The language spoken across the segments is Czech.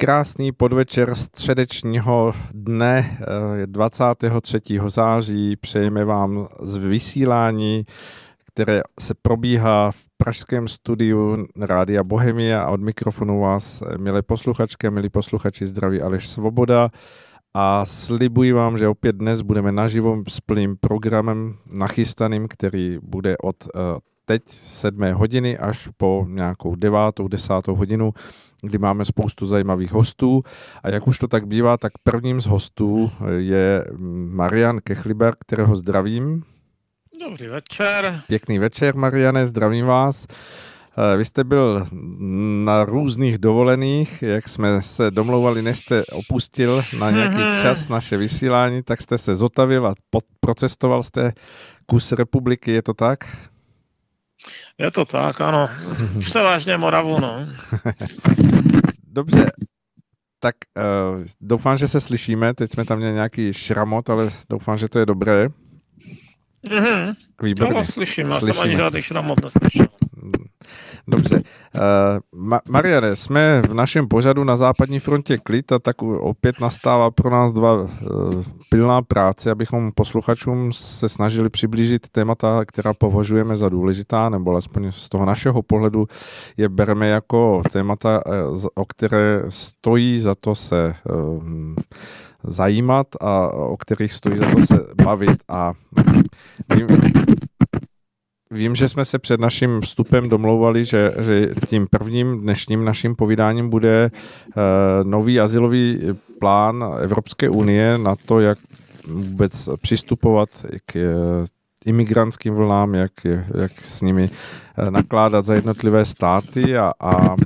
Krásný podvečer středečního dne 23. Eh, září. Přejeme vám z vysílání, které se probíhá v pražském studiu Rádia Bohemia. A od mikrofonu vás, eh, milé posluchačky, milí posluchači, zdraví Aleš Svoboda. A slibuji vám, že opět dnes budeme naživo s plným programem nachystaným, který bude od uh, teď 7 hodiny až po nějakou devátou, desátou hodinu kdy máme spoustu zajímavých hostů. A jak už to tak bývá, tak prvním z hostů je Marian Kechliber, kterého zdravím. Dobrý večer. Pěkný večer, Mariane, zdravím vás. Eh, vy jste byl na různých dovolených, jak jsme se domlouvali, než jste opustil na nějaký mhm. čas naše vysílání, tak jste se zotavil a procestoval jste kus republiky, je to tak? Je to tak, ano. Převážně Moravu, no. Dobře, tak uh, doufám, že se slyšíme. Teď jsme tam měli nějaký šramot, ale doufám, že to je dobré. Mm-hmm. Výborně. To slyším, já jsem ani žádný šramot neslyšel. Dobře. Uh, Ma- Mariane, jsme v našem pořadu na západní frontě klid a tak opět nastává pro nás dva uh, pilná práce, abychom posluchačům se snažili přiblížit témata, která považujeme za důležitá, nebo alespoň z toho našeho pohledu je bereme jako témata, uh, o které stojí za to se uh, zajímat a o kterých stojí za to se bavit. A vím, Vím, že jsme se před naším vstupem domlouvali, že, že tím prvním dnešním naším povídáním bude uh, nový asilový plán Evropské unie na to, jak vůbec přistupovat k uh, imigrantským vlnám, jak, jak s nimi uh, nakládat za jednotlivé státy a, a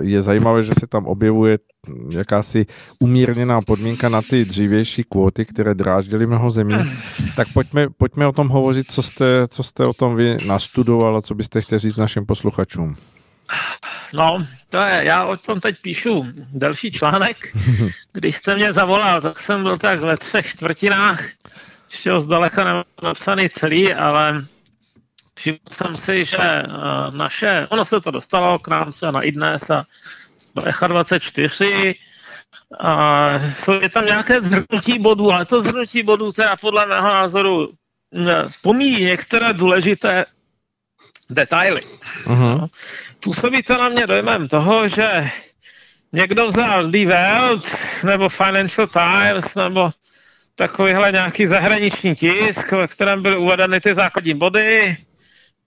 je zajímavé, že se tam objevuje jakási umírněná podmínka na ty dřívější kvóty, které dráždily mnoho zemí. Tak pojďme, pojďme o tom hovořit, co jste, co jste o tom vy nastudoval a co byste chtěli říct našim posluchačům. No, to je, já o tom teď píšu další článek. Když jste mě zavolal, tak jsem byl tak ve třech čtvrtinách, ho zdaleka napsaný celý, ale všiml jsem si, že eh, naše, ono se to dostalo k nám na iDnes a Echa 24 a jsou je tam nějaké zhrnutí bodů, ale to zhrnutí bodů teda podle mého názoru pomíjí některé důležité detaily. Uh-huh. Působí to na mě dojmem toho, že někdo vzal Die Welt nebo Financial Times nebo takovýhle nějaký zahraniční tisk, ve kterém byly uvedeny ty základní body,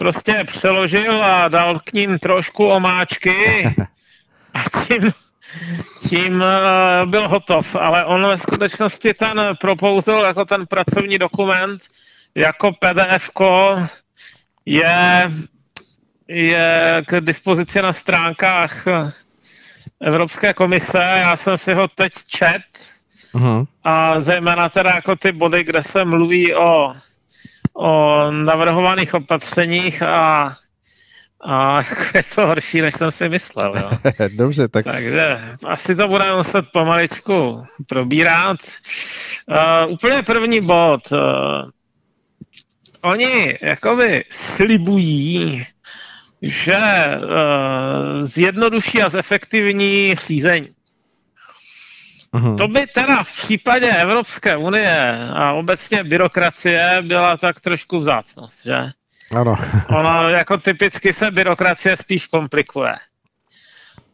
prostě přeložil a dal k ním trošku omáčky a tím, tím uh, byl hotov, ale on ve skutečnosti ten propouzil jako ten pracovní dokument jako pdf je, je k dispozici na stránkách Evropské komise. Já jsem si ho teď čet uh-huh. a zejména teda jako ty body, kde se mluví o, o navrhovaných opatřeních a a je to horší, než jsem si myslel. Jo. Dobře, tak... Takže asi to budeme muset pomaličku probírat. Uh, úplně první bod. Uh, oni jakoby slibují, že uh, zjednoduší a zefektivní řízení. Uhum. To by teda v případě Evropské unie a obecně byrokracie byla tak trošku vzácnost, že? Ano. ono jako typicky se byrokracie spíš komplikuje.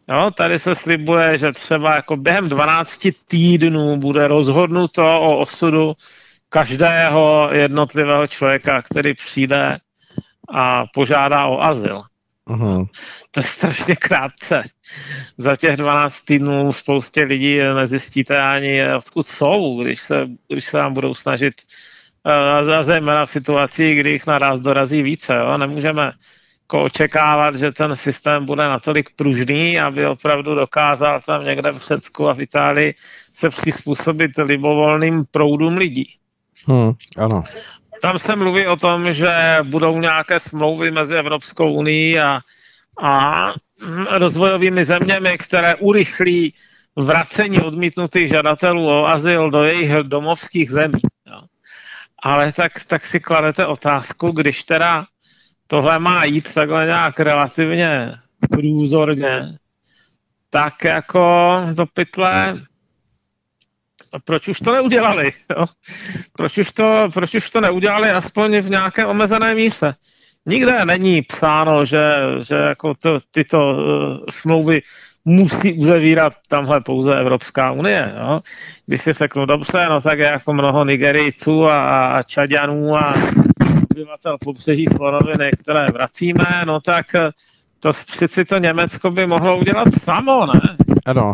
Jo, tady se slibuje, že třeba jako během 12 týdnů bude rozhodnuto o osudu každého jednotlivého člověka, který přijde a požádá o azyl. Uh-huh. To je strašně krátce. Za těch 12 týdnů spoustě lidí nezjistíte ani, odkud jsou, když se, když se vám budou snažit a zejména v situaci, kdy jich naraz dorazí více. Jo? Nemůžeme jako očekávat, že ten systém bude natolik pružný, aby opravdu dokázal tam někde v Řecku a v Itálii se přizpůsobit libovolným proudům lidí. Hmm, ano. Tam se mluví o tom, že budou nějaké smlouvy mezi Evropskou unii a, a rozvojovými zeměmi, které urychlí vracení odmítnutých žadatelů o azyl do jejich domovských zemí. Jo ale tak, tak si kladete otázku, když teda tohle má jít takhle nějak relativně průzorně, tak jako do pytle proč už to neudělali? Jo? Proč, už to, proč už to neudělali aspoň v nějaké omezené míře? Nikde není psáno, že, že jako to, tyto uh, smlouvy musí uzavírat tamhle pouze Evropská unie. Jo? Když si řeknu, dobře, no tak je jako mnoho Nigerijců a, a Čaďanů a obyvatel pobřeží Slonoviny, které vracíme, no tak eh, to přeci to Německo by mohlo udělat samo, ne? Ano,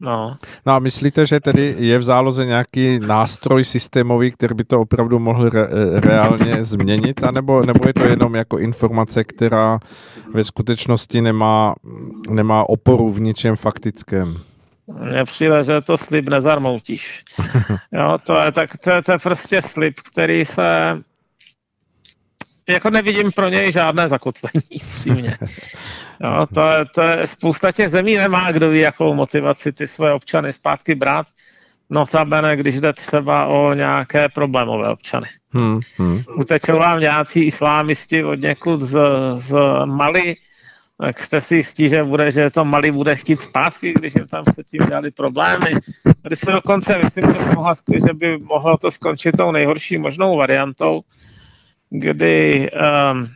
No. no a myslíte, že tedy je v záloze nějaký nástroj systémový, který by to opravdu mohl re, reálně změnit, anebo, nebo je to jenom jako informace, která ve skutečnosti nemá, nemá oporu v ničem faktickém? Mně přijde, že to slib nezarmoutíš. Jo, to je, tak, to, je, to je prostě slib, který se jako nevidím pro něj žádné zakotvení, přímě. Jo, to, je, to je, spousta těch zemí nemá, kdo ví, jakou motivaci ty své občany zpátky brát. Notabene, když jde třeba o nějaké problémové občany. Hmm, hmm. Utečou vám nějací islámisti od někud z, z Mali, tak jste si jistí, že, bude, že to Mali bude chtít zpátky, když jim tam se tím dělali problémy. Tady se dokonce myslím, že, mohla, že by mohlo to skončit tou nejhorší možnou variantou, kdy um,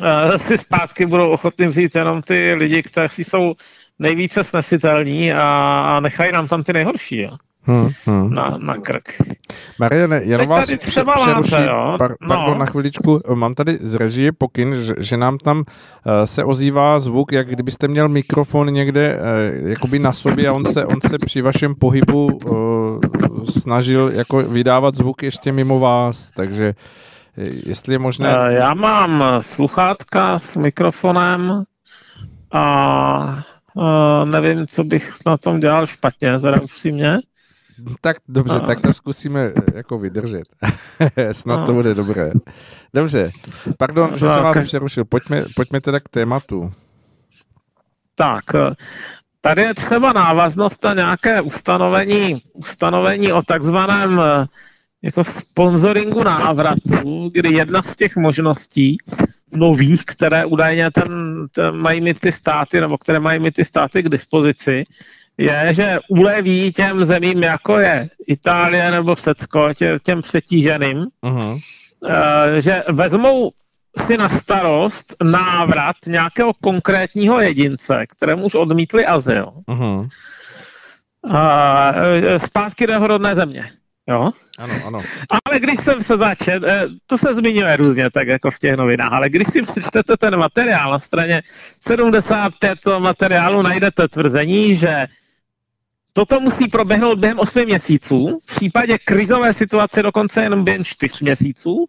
uh, si zpátky budou ochotni vzít jenom ty lidi, kteří jsou nejvíce snesitelní a, a nechají nám tam ty nejhorší. Jo. Hmm, hmm. Na, na krk. Mariane, Teď vás třeba přeruší, máte, jo? Par, no. na chviličku, mám tady z režie pokyn, že, že nám tam uh, se ozývá zvuk, jak kdybyste měl mikrofon někde uh, jakoby na sobě a on se, on se při vašem pohybu uh, snažil jako vydávat zvuk ještě mimo vás, takže Jestli je možné... Eh, já mám sluchátka s mikrofonem a uh, nevím, co bych na tom dělal špatně, teda upřímně. Tak dobře, a... tak to zkusíme eh, jako vydržet. Snad a... to bude dobré. Dobře, pardon, že jsem vás ka... přerušil. Pojďme, pojďme teda k tématu. Tak, tady je třeba návaznost na nějaké ustanovení, ustanovení o takzvaném jako sponsoringu návratu, kdy jedna z těch možností nových, které údajně ten, ten mají mít ty státy, nebo které mají mít ty státy k dispozici, je, že uleví těm zemím, jako je Itálie nebo Řecko, tě, těm přetíženým, uh-huh. uh, že vezmou si na starost návrat nějakého konkrétního jedince, kterému už odmítli azyl, uh-huh. uh, zpátky do jeho rodné země. Jo? Ano, ano. Ale když jsem se začet, eh, to se zmiňuje různě, tak jako v těch novinách, ale když si přečtete ten materiál na straně 75 toho materiálu najdete tvrzení, že Toto musí proběhnout během 8 měsíců, v případě krizové situace dokonce jenom během 4 měsíců.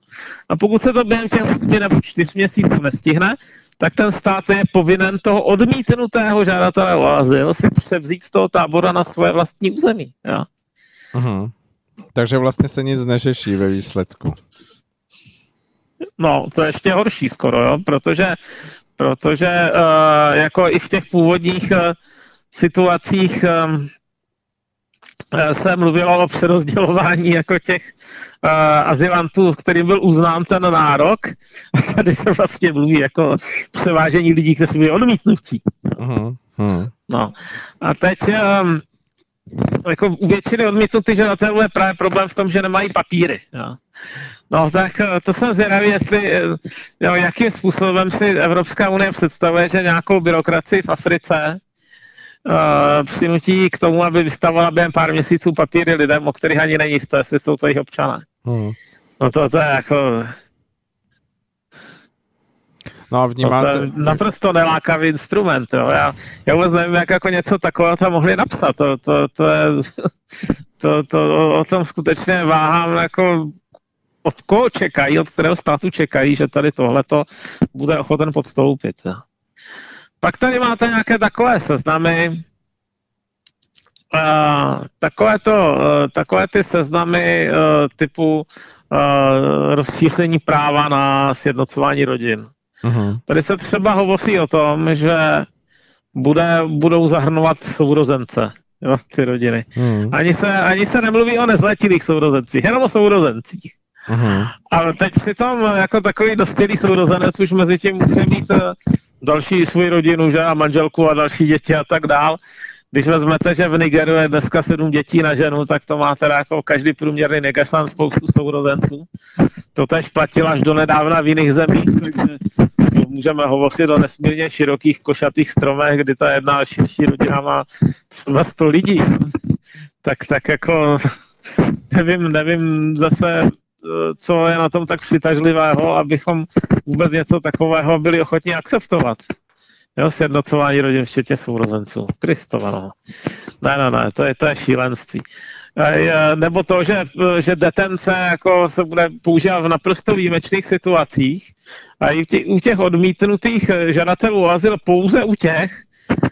A pokud se to během těch 8 nebo 4 měsíců nestihne, tak ten stát je povinen toho odmítnutého žadatele o azyl si převzít z toho tábora na svoje vlastní území. Jo? Uh-huh. Takže vlastně se nic neřeší ve výsledku. No, to je ještě horší skoro, jo? protože, protože uh, jako i v těch původních uh, situacích um, se mluvilo o přerozdělování jako těch uh, azylantů, kterým byl uznán ten nárok. A tady se vlastně mluví jako převážení lidí, kteří byli odmítnutí. Uh-huh. No. A teď um, jako u většiny odmítnutých žadatelů je právě problém v tom, že nemají papíry. Jo. No tak eh, to jsem zvědavý, jestli, eh, jo, jakým způsobem si Evropská unie představuje, že nějakou byrokracii v Africe uh, přinutí k tomu, aby vystavovala během pár měsíců papíry lidem, o kterých ani není jisté, jestli jsou to jejich občané. Hmm. No to, to je jako No a vnímáte... To je naprosto nelákavý instrument. Jo. Já, já vůbec nevím, jak jako něco takového tam mohli napsat. To, to, to je, to, to, o tom skutečně váhám jako od koho čekají, od kterého státu čekají, že tady tohleto bude ochoten podstoupit. Jo. Pak tady máte nějaké takové seznamy, Uh, takové, to, uh, takové ty seznamy uh, typu uh, rozšíření práva na sjednocování rodin. Uh-huh. Tady se třeba hovoří o tom, že bude, budou zahrnovat sourozence, jo, ty rodiny. Uh-huh. Ani, se, ani se nemluví o nezletilých sourozencích, jenom o sourozencích. Uh-huh. Ale teď přitom jako takový dospělý sourozenec už mezi tím může mít další svou rodinu, že a manželku a další děti a tak dál. Když vezmete, že v Nigeru je dneska sedm dětí na ženu, tak to má teda jako každý průměrný Negersan spoustu sourozenců. To tež platilo až do nedávna v jiných zemích, takže můžeme hovořit o nesmírně širokých košatých stromech, kdy ta jedna širší rodina má třeba 100 lidí. Tak, tak jako nevím, nevím zase, co je na tom tak přitažlivého, abychom vůbec něco takového byli ochotni akceptovat. Jo, sjednocování rodin včetně sourozenců. Kristova, no. Ne, ne, ne, to je, to je šílenství. Nebo to, že, že detence jako se bude používat v naprosto výjimečných situacích a i těch, u těch odmítnutých žadatelů azyl pouze u těch,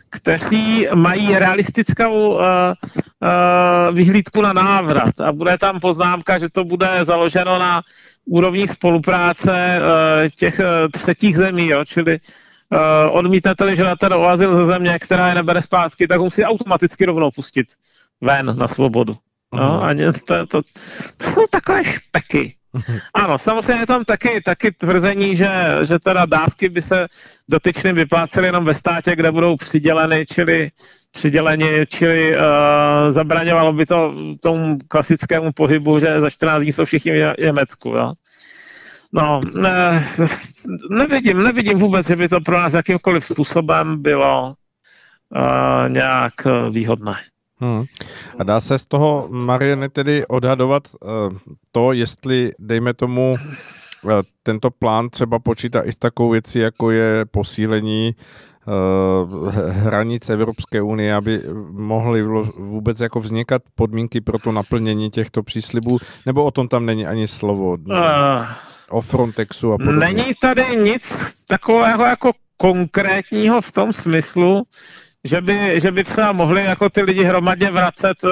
kteří mají realistickou uh, uh, vyhlídku na návrat. A bude tam poznámka, že to bude založeno na úrovních spolupráce uh, těch uh, třetích zemí, jo? čili uh, odmítnete-li žadatel o azyl ze země, která je nebere zpátky, tak musí automaticky rovnou pustit ven na svobodu. No, a to, to, to jsou takové špeky. Ano, samozřejmě je tam taky, taky tvrzení, že, že teda dávky by se dotyčným vyplácely jenom ve státě, kde budou přiděleny, čili přiděleni, čili uh, zabraňovalo by to tomu klasickému pohybu, že za 14 dní jsou všichni v Německu. Jo? No, ne, nevidím, nevidím vůbec, že by to pro nás jakýmkoliv způsobem bylo uh, nějak výhodné. Hmm. A dá se z toho, Mariany, tedy odhadovat uh, to, jestli, dejme tomu, uh, tento plán třeba počítá i s takovou věcí, jako je posílení hranic Evropské unie, aby mohly vůbec jako vznikat podmínky pro to naplnění těchto příslibů, nebo o tom tam není ani slovo? Uh, o Frontexu a podobně. Není tady nic takového jako konkrétního v tom smyslu, že by, že by třeba mohli jako ty lidi hromadě vracet uh,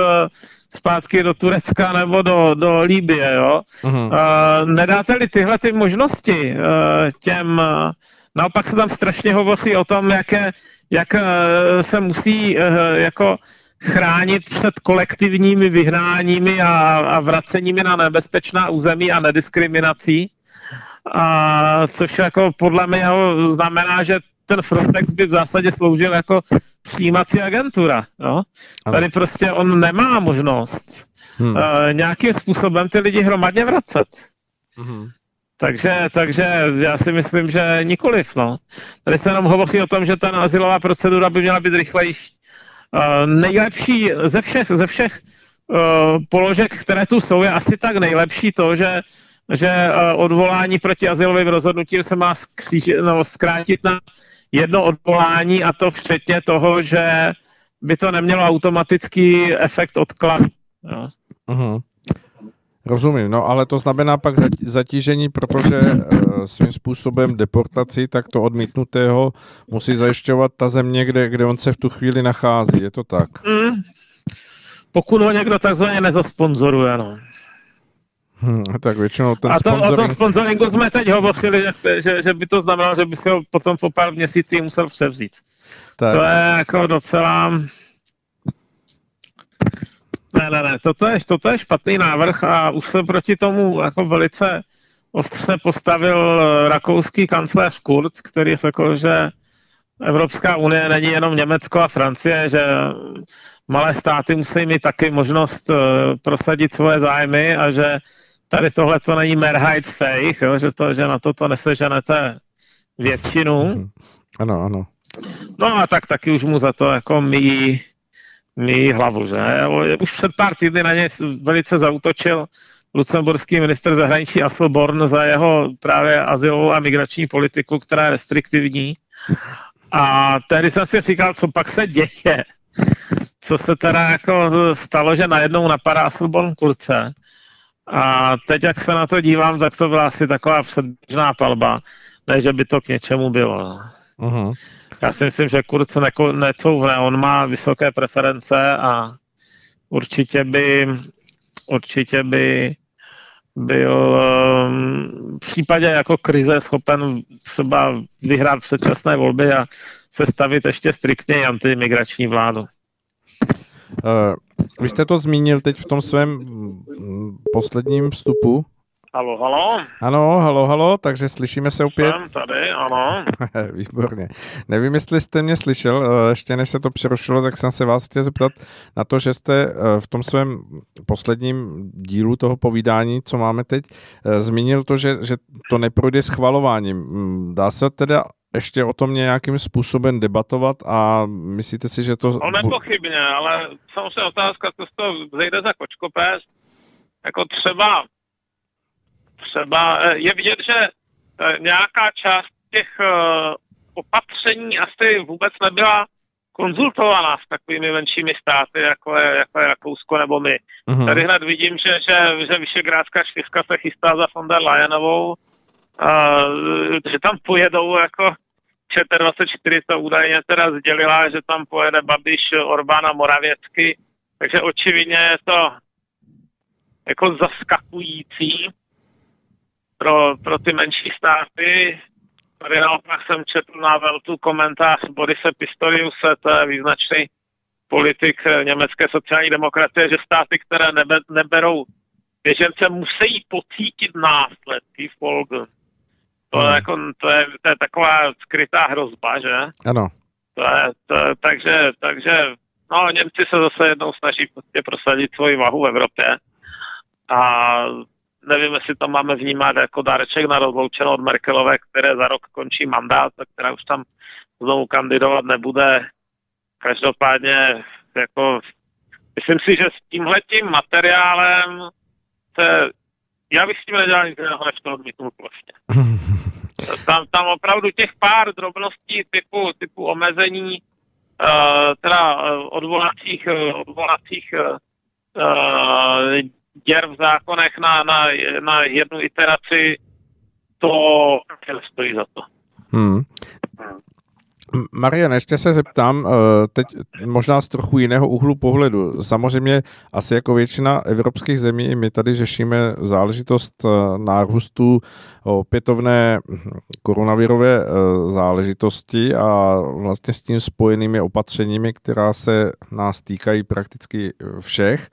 zpátky do Turecka nebo do, do Líbie, jo. Uh-huh. Uh, nedáte-li tyhle ty možnosti uh, těm, uh, naopak se tam strašně hovoří o tom, jaké, jak uh, se musí uh, jako chránit před kolektivními vyhnáními a, a vraceními na nebezpečná území a nediskriminací. A což jako podle mě znamená, že ten Frontex by v zásadě sloužil jako přijímací agentura. Jo? Tady prostě on nemá možnost hmm. uh, nějakým způsobem ty lidi hromadně vracet. Hmm. Takže, takže já si myslím, že nikoliv. No. Tady se jenom hovoří o tom, že ta azylová procedura by měla být rychlejší. Uh, nejlepší ze všech, ze všech uh, položek, které tu jsou, je asi tak nejlepší to, že, že uh, odvolání proti azylovým rozhodnutím se má skříž, no, zkrátit na jedno odvolání a to včetně toho, že by to nemělo automatický efekt odkladu. Jo. Uh-huh. Rozumím, no ale to znamená pak zatížení, protože uh, svým způsobem deportaci tak to odmítnutého musí zajišťovat ta země, kde, kde on se v tu chvíli nachází, je to tak? Mm. Pokud ho někdo takzvaně nezasponzoruje, no. Hmm, tak většinou ten A to, sponsoring... o tom sponsoringu jsme teď hovořili, že, že, že by to znamenalo, že by si ho potom po pár měsících musel převzít. Tak. To je jako docela... Ne, ne, ne, toto je, toto je špatný návrh a už se proti tomu jako velice ostře postavil rakouský kancléř Kurz, který řekl, že Evropská unie není jenom Německo a Francie, že malé státy musí mít taky možnost uh, prosadit svoje zájmy a že tady tohle to není Mehrheitsfähig, jo, že, to, že na toto neseženete většinu. Mhm. Ano, ano. No a tak taky už mu za to jako míjí, míjí hlavu, že? Už před pár týdny na něj velice zautočil lucemburský minister zahraničí Asselborn za jeho právě asilovou a migrační politiku, která je restriktivní. A tehdy jsem si říkal, co pak se děje. Co se teda jako stalo, že najednou napadá Asselborn Kurce a teď, jak se na to dívám, tak to byla asi taková předběžná palba, ne, že by to k něčemu bylo. Uh-huh. Já si myslím, že Kurz neko, necouvne, on má vysoké preference a určitě by, určitě by byl um, v případě jako krize schopen třeba vyhrát předčasné volby a sestavit ještě striktně antimigrační vládu. Uh, vy jste to zmínil teď v tom svém mm, posledním vstupu Halo, halo. Ano, halo, halo, takže slyšíme se opět. Jsem tady, ano. Výborně. Nevím, jestli jste mě slyšel, eh, ještě než se to přerušilo, tak jsem se vás chtěl zeptat na to, že jste eh, v tom svém posledním dílu toho povídání, co máme teď, eh, zmínil to, že, že to neprojde schvalováním. Mm, dá se teda ještě o tom nějakým způsobem debatovat a myslíte si, že to... No nepochybně, ale samozřejmě otázka, co z toho zejde za kočkopes, jako třeba třeba eh, je vidět, že eh, nějaká část těch eh, opatření asi vůbec nebyla konzultovaná s takovými menšími státy, jako je, jako je Rakousko nebo my. Uh-huh. Tady hned vidím, že, že, že Vyšegrádská čtyřka se chystá za von der Leyenovou, uh, že tam pojedou jako ČT24 to údajně teda sdělila, že tam pojede Babiš, Orbán a Moravěcky, takže očividně je to jako zaskakující pro, pro ty menší státy. Tady naopak jsem četl na Veltu komentář Borise Pistoriuse, to je význačný politik německé sociální demokracie, že státy, které nebe, neberou běžence, musí pocítit následky v Polgu. To, hmm. je jako, to, je, to je taková skrytá hrozba, že? Ano. To je, to, takže, takže no, Němci se zase jednou snaží prostě prosadit svoji vahu v Evropě. A nevím, jestli to máme vnímat jako dáreček na rozloučenou od Merkelové, které za rok končí mandát, a která už tam znovu kandidovat nebude. Každopádně, jako, myslím si, že s tímhletím materiálem se, já bych s tím nedělal nic jiného, než to odmítnul plošně. Tam, tam opravdu těch pár drobností typu, typu omezení, uh, teda uh, odvolacích, uh, odvolacích uh, děr v zákonech na, na, na jednu iteraci, to stojí za to. Hmm. Marian, ještě se zeptám, eh, teď možná z trochu jiného úhlu pohledu. Samozřejmě asi jako většina evropských zemí my tady řešíme záležitost eh, nárůstu opětovné koronavirové eh, záležitosti a vlastně s tím spojenými opatřeními, která se nás týkají prakticky všech.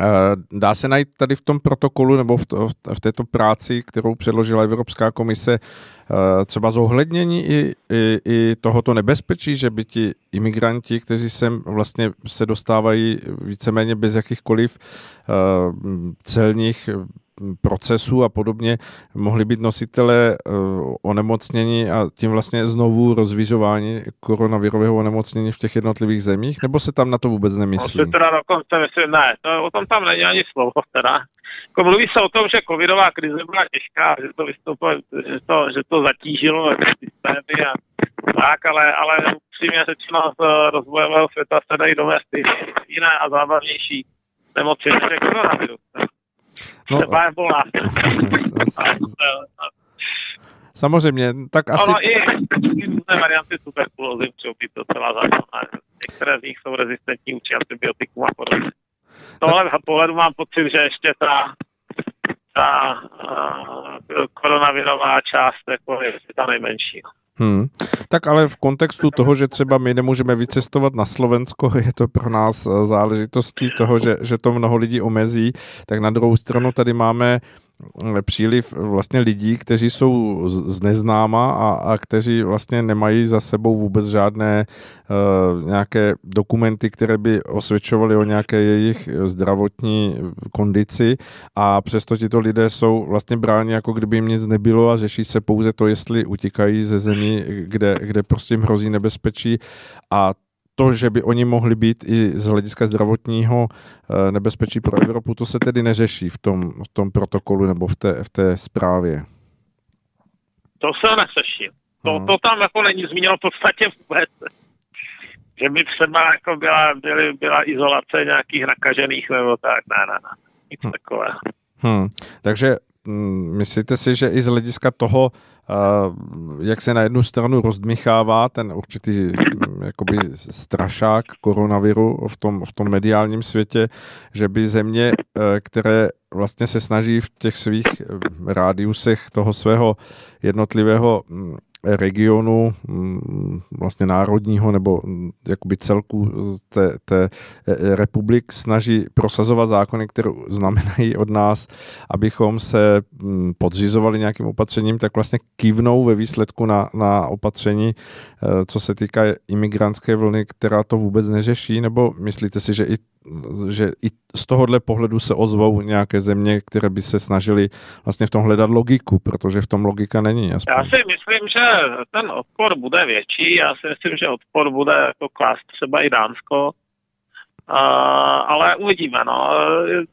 Eh, dá se najít tady v tom protokolu nebo v, v této práci, kterou předložila Evropská komise, třeba zohlednění i, i, i tohoto nebezpečí, že by ti imigranti, kteří sem vlastně se dostávají víceméně bez jakýchkoliv eh, celních procesů a podobně mohli být nositele eh, onemocnění a tím vlastně znovu rozvířování koronavirového onemocnění v těch jednotlivých zemích, nebo se tam na to vůbec nemyslí? No, teda dokonce myslím, ne, to, o tom tam není ani slovo teda. Jako mluví se o tom, že covidová krize byla těžká, že to, vystupuje, že to, že to zatížilo systémy a tak, ale, ale upřímně řečeno z rozvojového světa se dají dovést jiné a zábavnější nemoci než je koronavirus. No, třeba Ebola. Samozřejmě, tak asi... Ono i různé varianty tuberkulózy můžou být docela zákonné. Některé z nich jsou rezistentní vůči antibiotikům a podobně. Tohle tak... pohledu mám pocit, že ještě ta, ta uh, koronavirová část jako je ta nejmenší. No. Hmm. Tak ale v kontextu toho, že třeba my nemůžeme vycestovat na Slovensko, je to pro nás eh, záležitostí toho, že, že to mnoho lidí omezí, tak na druhou stranu tady máme příliv vlastně lidí, kteří jsou z neznáma a, a kteří vlastně nemají za sebou vůbec žádné uh, nějaké dokumenty, které by osvědčovaly o nějaké jejich zdravotní kondici. A přesto tito lidé jsou vlastně bráni, jako kdyby jim nic nebylo a řeší se pouze to, jestli utíkají ze zemí, kde, kde prostě jim hrozí nebezpečí. A to, že by oni mohli být i z hlediska zdravotního eh, nebezpečí pro Evropu, to se tedy neřeší v tom, v tom protokolu nebo v té, v té zprávě. To se neřeší. To, to tam jako není zmíněno v podstatě vůbec. Že by třeba jako byla, byly, byla izolace nějakých nakažených nebo tak. Ne, ne, ne. Nic hmm. takového. Hmm. Takže mm, myslíte si, že i z hlediska toho, jak se na jednu stranu rozdmychává ten určitý mm, jakoby strašák koronaviru v tom, v tom mediálním světě, že by země, e, které vlastně se snaží v těch svých e, rádiusech toho svého jednotlivého mm, regionu mm, vlastně národního nebo mm, jakoby celku té, té republik snaží prosazovat zákony, které znamenají od nás, abychom se podřizovali nějakým opatřením, tak vlastně kývnou ve výsledku na, na opatření, co se týká imigrantské vlny, která to vůbec neřeší, nebo myslíte si, že i že i z tohohle pohledu se ozvou nějaké země, které by se snažili vlastně v tom hledat logiku, protože v tom logika není. Aspoň. Já si myslím, že ten odpor bude větší, já si myslím, že odpor bude jako klást třeba i Dánsko, Uh, ale uvidíme, no.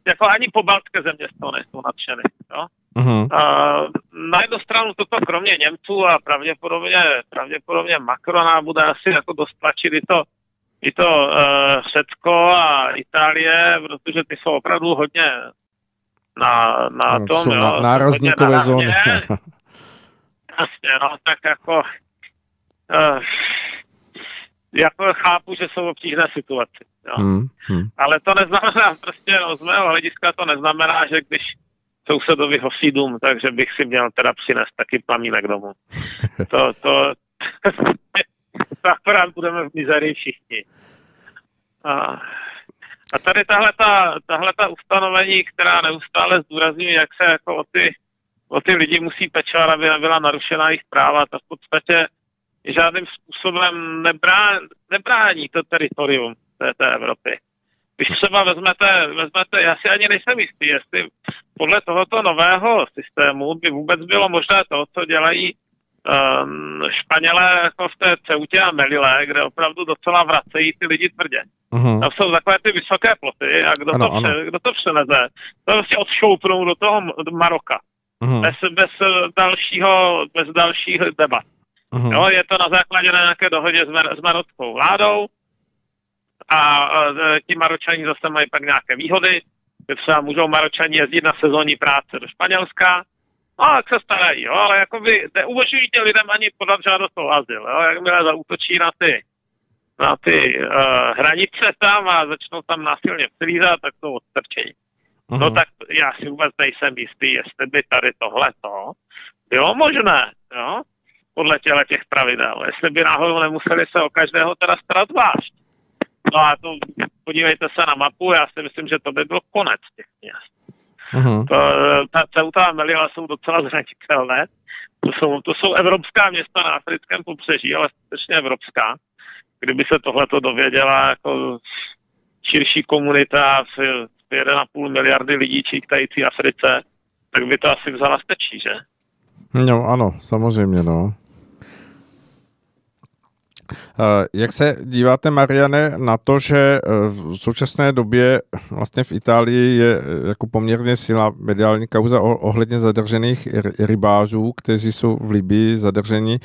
Jako ani pobaltské země z toho nejsou nadšeny, jo. Uh-huh. Uh, na jednu stranu toto kromě Němců a pravděpodobně, pravděpodobně Macrona bude asi jako dost tlačit i to i to uh, Řecko a Itálie, protože ty jsou opravdu hodně na, na no, tom, jsou jo, na, nárazníkové zóny. Jasně, no, tak jako uh, jako chápu, že jsou v obtížné situaci. Jo. Hmm, hmm. Ale to neznamená, prostě no, z mého hlediska to neznamená, že když sousedovi hosí dům, takže bych si měl teda přinést taky plamínek domů. To, to akorát budeme v mizerii všichni. A, a tady tahle ta, tahle ta ustanovení, která neustále zdůrazňuje, jak se jako o ty, o ty lidi musí pečovat, aby nebyla narušena jejich práva, to v podstatě žádným způsobem nebrá, nebrání to teritorium té, té Evropy. Když třeba vezmete, vezmete, já si ani nejsem jistý, jestli podle tohoto nového systému by vůbec bylo možné to, co dělají um, Španělé jako v té Ceutě a Melile, kde opravdu docela vracejí ty lidi tvrdě. Uh-huh. Tam jsou takové ty vysoké ploty a kdo, ano, to, ano. Pře, kdo to přeneze, to prostě odšoupnou do toho Maroka. Uh-huh. Bez, bez, dalšího, bez dalších debat. Uh-huh. Jo, je to na základě na nějaké dohodě s, mar- s marockou vládou a, a ti maročani zase mají pak nějaké výhody, že třeba můžou maročani jezdit na sezónní práce do Španělska, Jak se starají, jo, ale jakoby neumožňují těm lidem ani podat žádost o azyl, jo, jakmile zautočí na ty, na ty uh, hranice tam a začnou tam násilně přilízat, tak to odstrčejí. Uh-huh. No tak já si vůbec nejsem jistý, jestli by tady tohleto bylo možné, jo, podle těle těch pravidel. Jestli by náhodou nemuseli se o každého teda starat zvlášť. No a to podívejte se na mapu, já si myslím, že to by byl konec těch měst. Uh-huh. To, ta Ceuta a Melilla jsou docela zranitelné. To jsou, to jsou evropská města na africkém pobřeží, ale skutečně evropská. Kdyby se tohleto dověděla jako širší komunita v, v 1,5 miliardy lidí čítající Africe, tak by to asi vzala stečí, že? No ano, samozřejmě, no. Eh, jak se díváte, Mariane, na to, že eh, v současné době vlastně v Itálii je eh, jako poměrně silná mediální kauza ohledně zadržených rybářů, kteří jsou v Libii zadrženi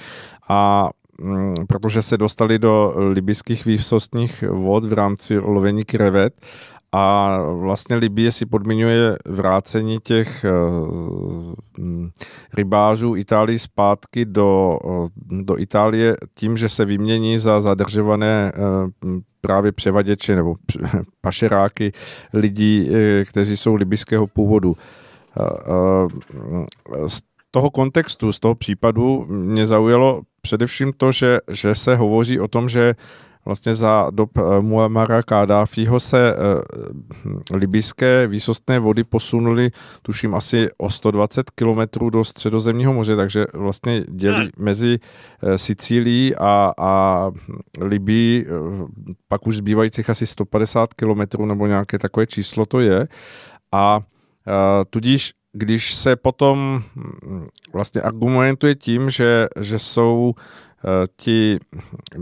a mm, protože se dostali do libyských výsostních vod v rámci lovení krevet a vlastně Libie si podmiňuje vrácení těch eh, mm, rybářů Itálii zpátky do, eh, do Itálie tím, že se vymění za zadržované eh, právě převaděče nebo pašeráky lidí, kteří jsou libyského původu. Z toho kontextu, z toho případu mě zaujalo především to, že, že se hovoří o tom, že vlastně za dob eh, Muammara Kadáfího se eh, libyské výsostné vody posunuly, tuším, asi o 120 kilometrů do středozemního moře, takže vlastně dělí hmm. mezi eh, Sicílií a, a Libii pak už zbývajících asi 150 kilometrů nebo nějaké takové číslo to je. A tudíž když se potom hm, vlastně argumentuje tím, že, že jsou ti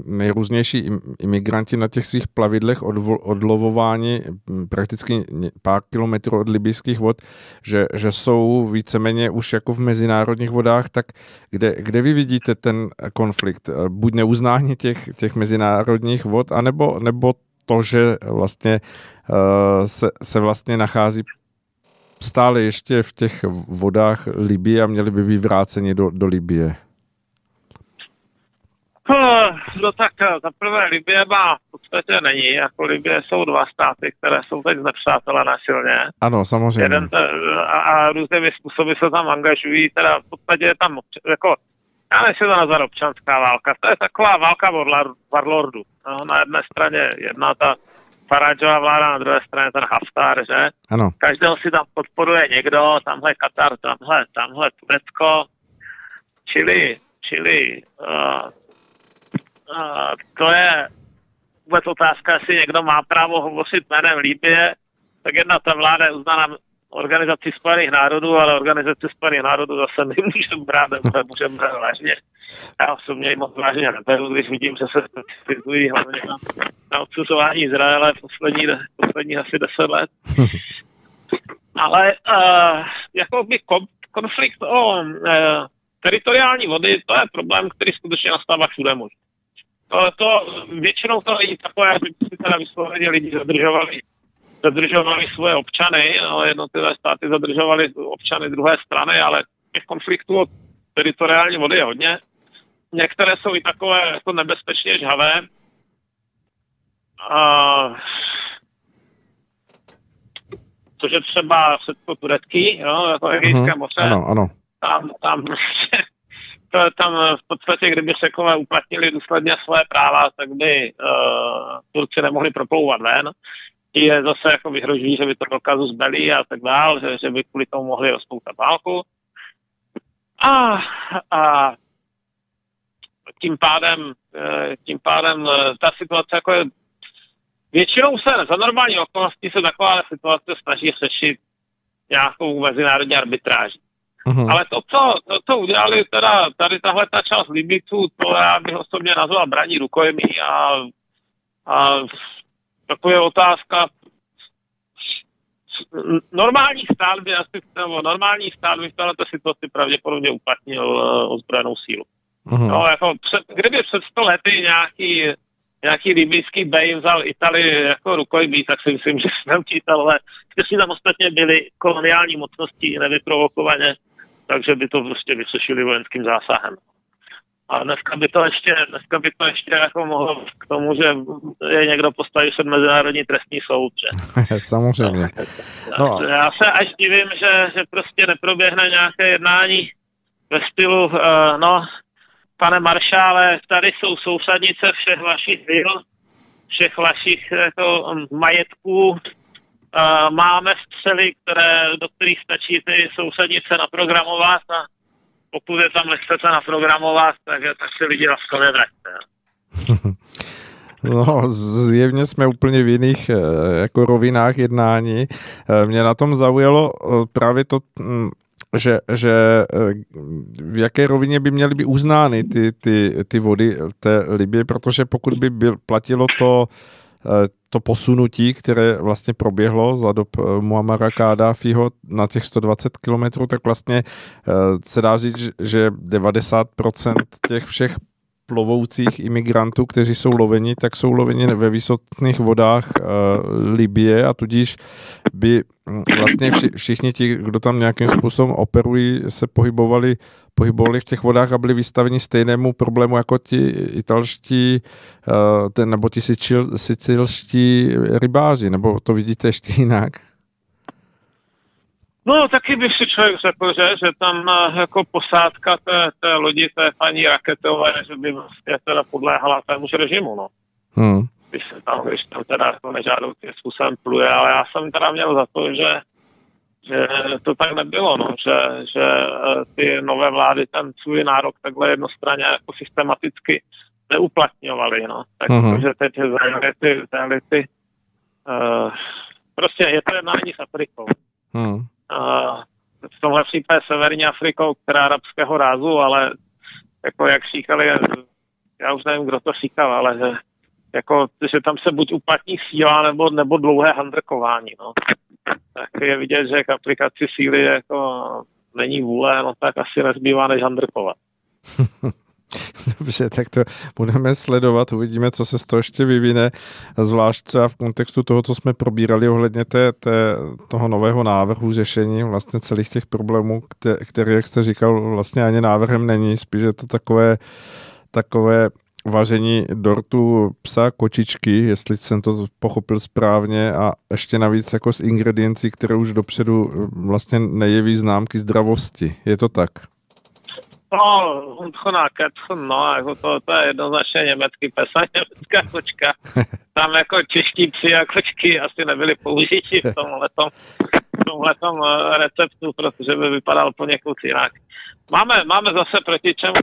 nejrůznější imigranti na těch svých plavidlech odlovováni hm, prakticky pár kilometrů od libijských vod, že, že jsou víceméně už jako v mezinárodních vodách, tak kde, kde vy vidíte ten konflikt? Eh, buď neuznání těch, těch mezinárodních vod, anebo nebo to, že vlastně uh, se, se vlastně nachází stále ještě v těch vodách Libie a měli by být vráceni do, do Libie. No tak eh, za prvé Libie má v podstatě není, jako Libie jsou dva státy, které jsou teď znepřátelené silně. Ano, samozřejmě. Jeden, a, a různými způsoby se tam angažují, teda v podstatě je tam jako já nechci to nazvat občanská válka, to je taková válka warlordu. No, na jedné straně jedna ta Faradžová vláda, na druhé straně ten Haftar, že? Ano. Každého si tam podporuje někdo, tamhle Katar, tamhle, tamhle Turecko, čili, čili uh, to je vůbec otázka, jestli někdo má právo hovořit jménem Líbě, tak jedna ta vláda je uznaná organizaci Spojených národů, ale organizaci Spojených národů zase nemůžeme brát, můžeme brát vážně. Já osobně moc vážně neberu, když vidím, že se specializují hlavně na, na odsuzování Izraele v poslední, poslední asi deset let. Ale uh, jako by konflikt o uh, teritoriální vody, to je problém, který skutečně nastává všude možná. To, to, většinou to není takové, aby si teda vysloveně lidi zadržovali zadržovali svoje občany, no, jednotlivé státy zadržovali občany druhé strany, ale těch konfliktů o teritoriální vody je hodně. Některé jsou i takové jako nebezpečně žhavé. A, což je třeba všetko Turecký, jo, jako Egejské uh-huh. moře. Ano, ano. Tam, tam, to, tam v podstatě, kdyby Řekové uplatnili důsledně své práva, tak by uh, Turci nemohli proplouvat ven je zase jako vyhrožují, že by to dokazu zbeli a tak dál, že, že by kvůli tomu mohli rozpoutat válku. A, a tím pádem, eh, tím pádem eh, ta situace jako je, většinou se za normální okolnosti se taková situace snaží řešit nějakou mezinárodní arbitráži. Uhum. Ale to co, to, co udělali teda tady tahle ta část Libiců, to já bych osobně nazval braní rukojmí a, a to je otázka. Normální stát by asi, nebo normální stát by v této situaci pravděpodobně uplatnil uh, ozbrojenou sílu. Uh-huh. No, jako před, kdyby před 100 lety nějaký, nějaký libijský bej vzal Italii jako rukojmí, tak si myslím, že jsme učitelé, kteří tam ostatně byli koloniální mocnosti nevyprovokovaně, takže by to prostě vysušili vojenským zásahem. A dneska by to ještě, dneska by to ještě jako mohlo k tomu, že je někdo postaví před Mezinárodní trestní soud. Že? Samozřejmě. No. Já se až divím, že, že prostě neproběhne nějaké jednání ve stylu, uh, no, pane maršále, tady jsou sousadnice všech vašich vil, všech vašich jako, majetků, máme střely, které, do kterých stačí ty sousadnice naprogramovat a pokud je tam nechcete naprogramovat, tak, tak se lidi laskavě vraťte. No, zjevně jsme úplně v jiných eh, jako rovinách jednání. Eh, mě na tom zaujalo eh, právě to, mm, že, že v jaké rovině by měly být uznány ty, ty, ty vody té Libie, protože pokud by byl, platilo to to posunutí, které vlastně proběhlo za dob eh, Muamara Kadáfiho na těch 120 km, tak vlastně eh, se dá říct, že 90% těch všech plovoucích imigrantů, kteří jsou loveni, tak jsou loveni ve vysokých vodách Libie a tudíž by hm, vlastně vši, všichni ti, kdo tam nějakým způsobem operují, se pohybovali, pohybovali v těch vodách a byli vystaveni stejnému problému jako ti italští uh, ten, nebo ti sicilští rybáři, nebo to vidíte ještě jinak? No, taky bych si člověk řekl, že, že tam eh, jako posádka té, té lodi, té paní raketové, že by vlastně teda podléhala tému režimu, no. Hmm. Když se tam, když tam teda jako nežádoucím způsobem pluje, ale já jsem teda měl za to, že, že to tak nebylo, no, že, že eh, ty nové vlády ten svůj nárok takhle jednostranně jako systematicky neuplatňovaly, no. Tak uh-huh. že teď zájmy ty, ty, ty uh, prostě je to jednání s Afrikou. Uh-huh v tomhle případě Severní Afrikou, která arabského rázu, ale jako jak říkali, já už nevím, kdo to říkal, ale že, jako, že tam se buď uplatní síla nebo, nebo dlouhé handrkování. No. Tak je vidět, že k aplikaci síly jako není vůle, no tak asi nezbývá než handrkovat. Dobře, tak to budeme sledovat, uvidíme, co se z toho ještě vyvine, zvlášť třeba v kontextu toho, co jsme probírali ohledně té, té, toho nového návrhu řešení vlastně celých těch problémů, který, jak jste říkal, vlastně ani návrhem není, spíš je to takové, takové vaření dortu psa kočičky, jestli jsem to pochopil správně a ještě navíc jako s ingrediencí, které už dopředu vlastně nejeví známky zdravosti. Je to tak? No, Hundchona Ketchon, no, jako to, to je jednoznačně německý pes a německá kočka. Tam jako čeští psi a kočky asi nebyly použiti v tomhletom, v tomhletom eh, receptu, protože by vypadal poněkud jinak. Máme, máme zase proti čemu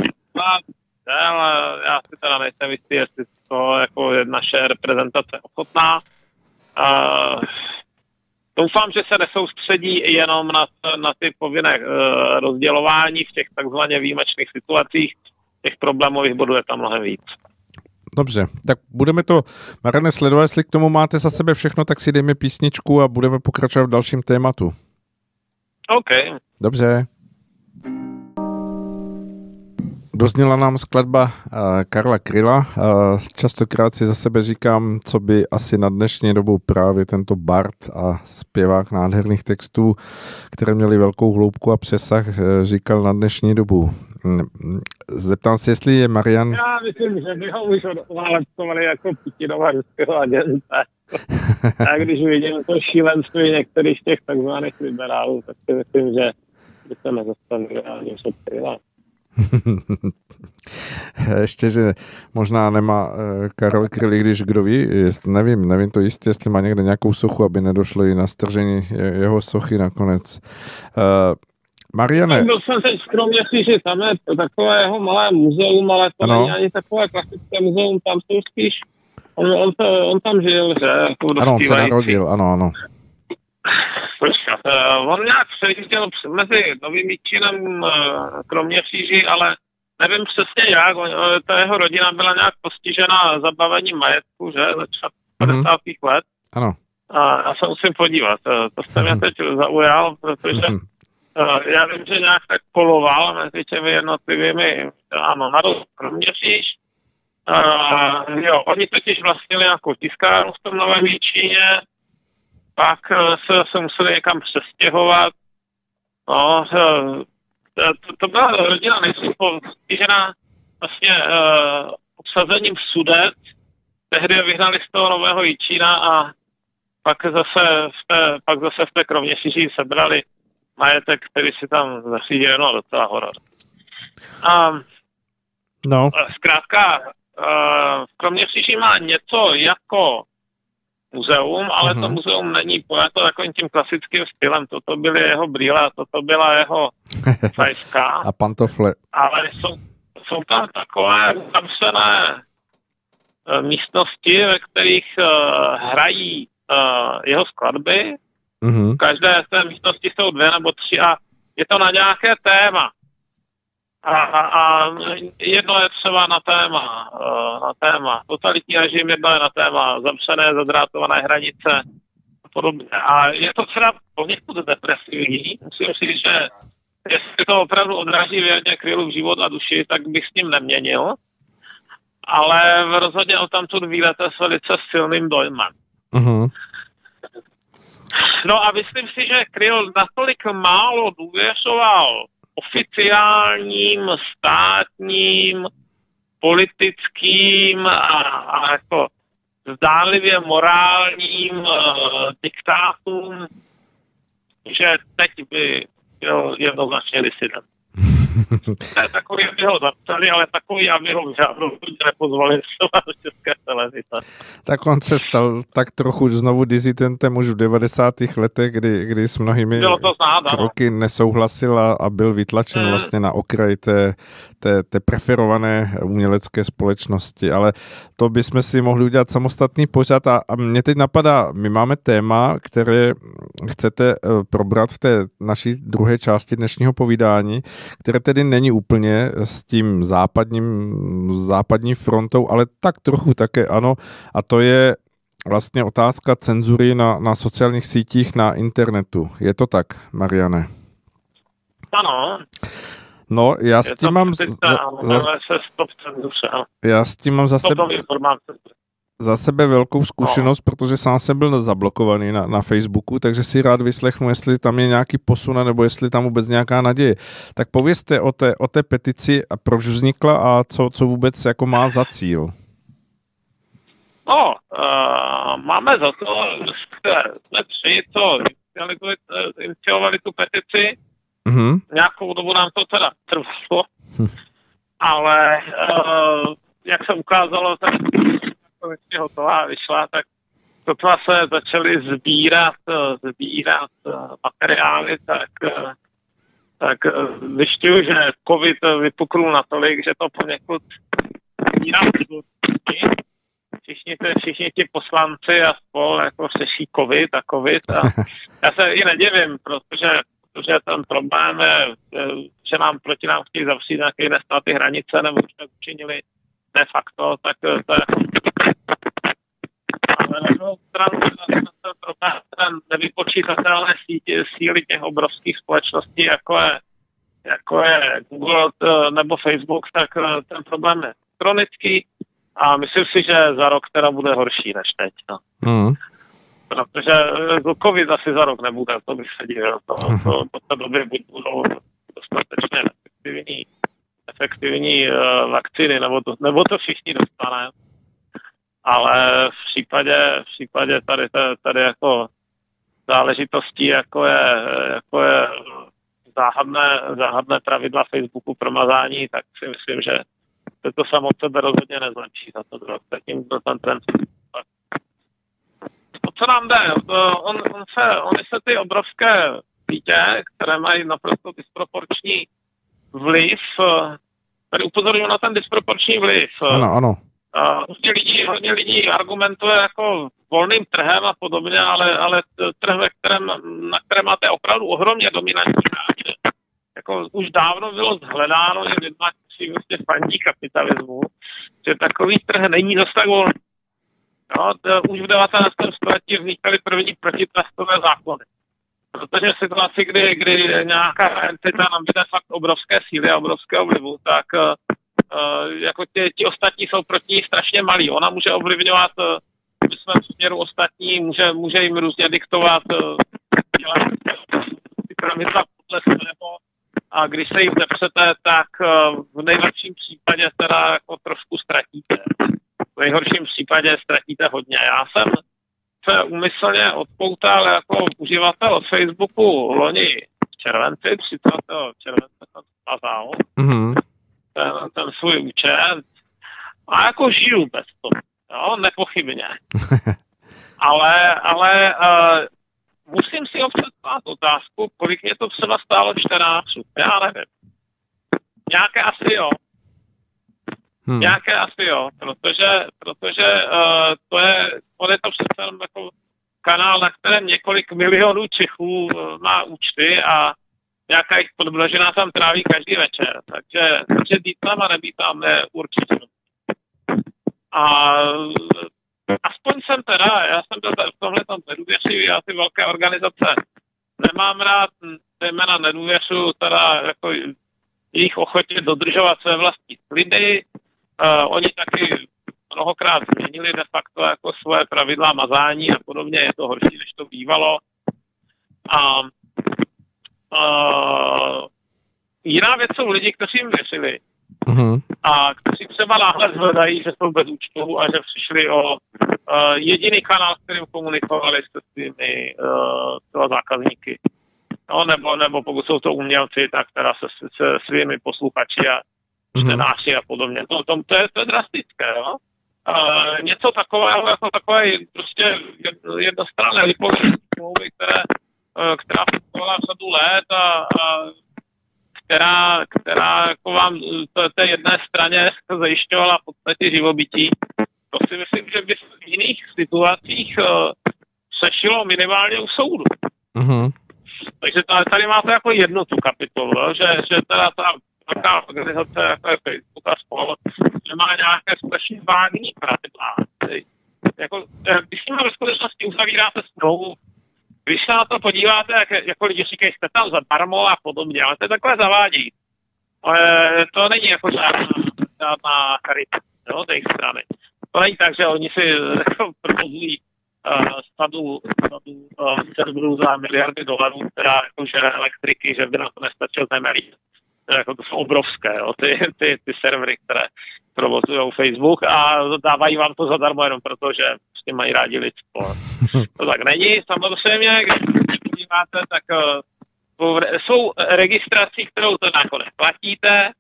ale já si teda nejsem jistý, jestli to jako je naše reprezentace ochotná. Uh, Doufám, že se nesoustředí jenom na, na ty povinné uh, rozdělování v těch takzvaně výjimečných situacích. Těch problémových bodů je tam mnohem víc. Dobře, tak budeme to, Marane, sledovat, jestli k tomu máte za sebe všechno, tak si dejme písničku a budeme pokračovat v dalším tématu. OK. Dobře. Dozněla nám skladba uh, Karla Kryla. Uh, častokrát si za sebe říkám, co by asi na dnešní dobu právě tento Bart a zpěvák nádherných textů, které měly velkou hloubku a přesah, uh, říkal na dnešní dobu. Mm, zeptám se, jestli je Marian... Já myslím, že by ho už odválecovali jako Putinova ruského agenta. a když vidím to šílenství některých těch takzvaných liberálů, tak si myslím, že by se nezastavili a něco. Ještě, že možná nemá eh, Karel Kryli, když kdo ví, jest, nevím, nevím to jistě, jestli má někde nějakou sochu, aby nedošlo i na stržení jeho sochy nakonec. Uh, Mariane. Byl jsem teď skromně že tam je takové jeho malé muzeum, ale to ano. není ani takové klasické muzeum, tam jsou spíš, on, on, to, on tam žil, že? Jako ano, on se narodil, ano, ano. Počkat, uh, on nějak přejížděl mezi Novým Jíčinem, uh, kromě kříží, ale nevím přesně jak. Uh, ta jeho rodina byla nějak postižena zabavením majetku, že, začát 50. Mm-hmm. let. Ano. A já se musím podívat. To jste mě mhm. teď zaujal, protože mm-hmm. já vím, že nějak tak poloval mezi těmi jednotlivými, ano, na kromě kříž. Uh, jo, oni totiž vlastnili nějakou tiskárnu v tom Novém Jíčíně, pak eh, se, se museli někam přestěhovat. No, eh, to, to byla rodina nejdřív postižená vlastně uh, obsazením sudet. Tehdy vyhnali z toho nového Jičína a pak zase v té, pak zase v té Kroměříži sebrali majetek, který si tam zařídil, no docela horor. A, no. Zkrátka, uh, v Kroměříži má něco jako muzeum, ale uh-huh. to mhm. muzeum není pojato takovým tím klasickým stylem. Toto byly jeho brýle, toto byla jeho sajska. a pantofle. Ale jsou, jsou tam takové zamsené uh, místnosti, ve kterých uh, hrají uh, jeho skladby. Uh-huh. V každé z té místnosti jsou dvě nebo tři a je to na nějaké téma. A, a, a jedno je třeba na téma, eh, na téma totalitní režim, jedno je na téma zamřené, zadrátované hranice a podobně. A je to třeba poněkud depresivní. Musím si říct, že jestli to opravdu odráží věrně krylu v život a duši, tak bych s ním neměnil. Ale v rozhodně o tamtud výlete s velice silným dojmem. Uh-huh. No a myslím si, že Kryl natolik málo důvěřoval oficiálním, státním, politickým a, a jako zdánlivě morálním uh, diktátům, že teď by byl jednoznačně disident ne takový, aby ho zapsali, ale takový, aby ho žádnou nepozvali do České televize. Tak on se stal tak trochu znovu dizitentem už v 90. letech, kdy, kdy s mnohými znát, kroky ano. nesouhlasil a, a byl vytlačen hmm. vlastně na okraj té, té, té preferované umělecké společnosti, ale to bychom si mohli udělat samostatný pořad a, a mě teď napadá, my máme téma, které chcete eh, probrat v té naší druhé části dnešního povídání, které tedy není úplně s tím západním, západní frontou, ale tak trochu také ano, a to je vlastně otázka cenzury na, na sociálních sítích, na internetu. Je to tak, Mariane? Ano. No, já s tím mám... Za, za, já s tím mám zase za sebe velkou zkušenost, no. protože sám jsem byl zablokovaný na, na Facebooku, takže si rád vyslechnu, jestli tam je nějaký posun, nebo jestli tam vůbec nějaká naděje. Tak povězte o té, o té petici a proč vznikla a co, co vůbec jako má za cíl. No, uh, máme za to, že jsme tři, co iniciovali tu petici, Mm-hmm. Nějakou dobu nám to teda trvalo, hm. ale uh, jak se ukázalo, tak konečně hotová vyšla, tak sotva se začaly sbírat, sbírat materiály, tak, tak zjišťuju, že covid vypuknul natolik, že to poněkud sbírá všichni, všichni ti poslanci a spol jako řeší covid a covid a já se i nedivím, protože, protože ten problém je, že nám proti nám chtějí zavřít nějaké jiné státy hranice, nebo už tak učinili de facto, tak to je ale na druhou stranu ten problém, nevypočítatelné síly těch obrovských společností, jako je, jako je Google nebo Facebook, tak ten problém je chronický a myslím si, že za rok teda bude horší než teď. No. Mm. Protože eh, COVID asi za rok nebude, to bych se divil. To, to, to té době buď budou dostatečně efektivní, efektivní uh, vakcíny, nebo to, nebo to všichni dostaneme. Ale v případě, v případě tady, tady jako záležitostí, jako je, jako je záhadné, záhadné pravidla Facebooku promazání, tak si myslím, že se to samo sebe rozhodně nezlepší za to rok. Tak jim to ten trend. O co nám jde? On, on se, oni se ty obrovské sítě, které mají naprosto disproporční vliv, tady upozorňuji na ten disproporční vliv. Ano, ano. Hodně lidí, hodně lidí argumentuje jako volným trhem a podobně, ale, ale trh, ve kterém, na kterém máte opravdu ohromně dominantní. Jako už dávno bylo zhledáno, že lidma si vlastně fandí kapitalismu, že takový trh není zase tak volný. No, to, už v 19. století vznikaly první protitrastové zákony. Protože v situaci, kdy, kdy nějaká entita nabíde fakt obrovské síly a obrovského vlivu, tak uh, jako tě, ti ostatní jsou proti ní strašně malí. Ona může ovlivňovat uh, v svém směru ostatní, může, může jim různě diktovat uh, dělat pravidla podle svého a když se jim nepřete, tak eh, v nejlepším případě teda jako trošku ztratíte. V nejhorším případě ztratíte hodně. Já jsem se umyslně odpoutal jako uživatel Facebooku loni v červenci, 30. července jsem mm-hmm. Ten, ten svůj účet a jako žiju bez toho, jo, nepochybně. ale ale uh, musím si občas dát otázku, kolik mě to třeba stálo čtenářů. Já nevím. Nějaké asi jo. Hmm. Nějaké asi jo, protože, protože uh, to je, to je to přece jenom jako kanál, na kterém několik milionů Čechů uh, má účty a nějaká jich podmnožená tam tráví každý večer. Takže, takže být tam a nebýt tam je určitě. A aspoň jsem teda, já jsem byl v tomhle tom nedůvěřivý, já ty velké organizace nemám rád, zejména nedůvěřuju teda jako jejich ochotě dodržovat své vlastní sliby. Uh, oni taky mnohokrát změnili de facto jako svoje pravidla mazání a podobně, je to horší, než to bývalo. A uh, věc jsou lidi, kteří jim věřili uh-huh. a kteří třeba náhle zvedají, že jsou bez účtu a že přišli o uh, jediný kanál, s kterým komunikovali se svými uh, zákazníky. No, nebo, nebo pokud jsou to umělci, tak teda se, se svými posluchači a čtenáři uh-huh. a podobně. To, to, to, je, to je drastické, jo? Uh, něco takového, jako takové prostě jednostranné vypovědní smlouvy, které, uh, která fungovala řadu let a, a která, která jako vám to, té jedné straně zajišťovala v podstatě živobytí. To si myslím, že by v jiných situacích uh, sešilo minimálně u soudu. Uh-huh. Takže tady máte jako jednu tu kapitolu, že, že teda ta velká organizace jako je Facebook a spol, že má nějaké vágní pravidla. Jako, eh, když s nimi ve skutečnosti uzavíráte smlouvu, když se na to podíváte, jak, jako lidi říkají, jste tam zadarmo a podobně, ale to je takové zavádí. Ale to není jako žádná, žádná charita jo, té strany. To není tak, že oni si jako, provozují uh, sadu, sadu uh, serverů za miliardy dolarů, která jako žere elektriky, že by na to nestačil nemelí. Jako to jsou obrovské, jo, ty, ty, ty servery, které provozují Facebook a dávají vám to zadarmo jenom proto, že prostě mají rádi lidstvo. To tak není, samozřejmě, když se podíváte, tak uh, jsou registrací, kterou to nakonec platíte,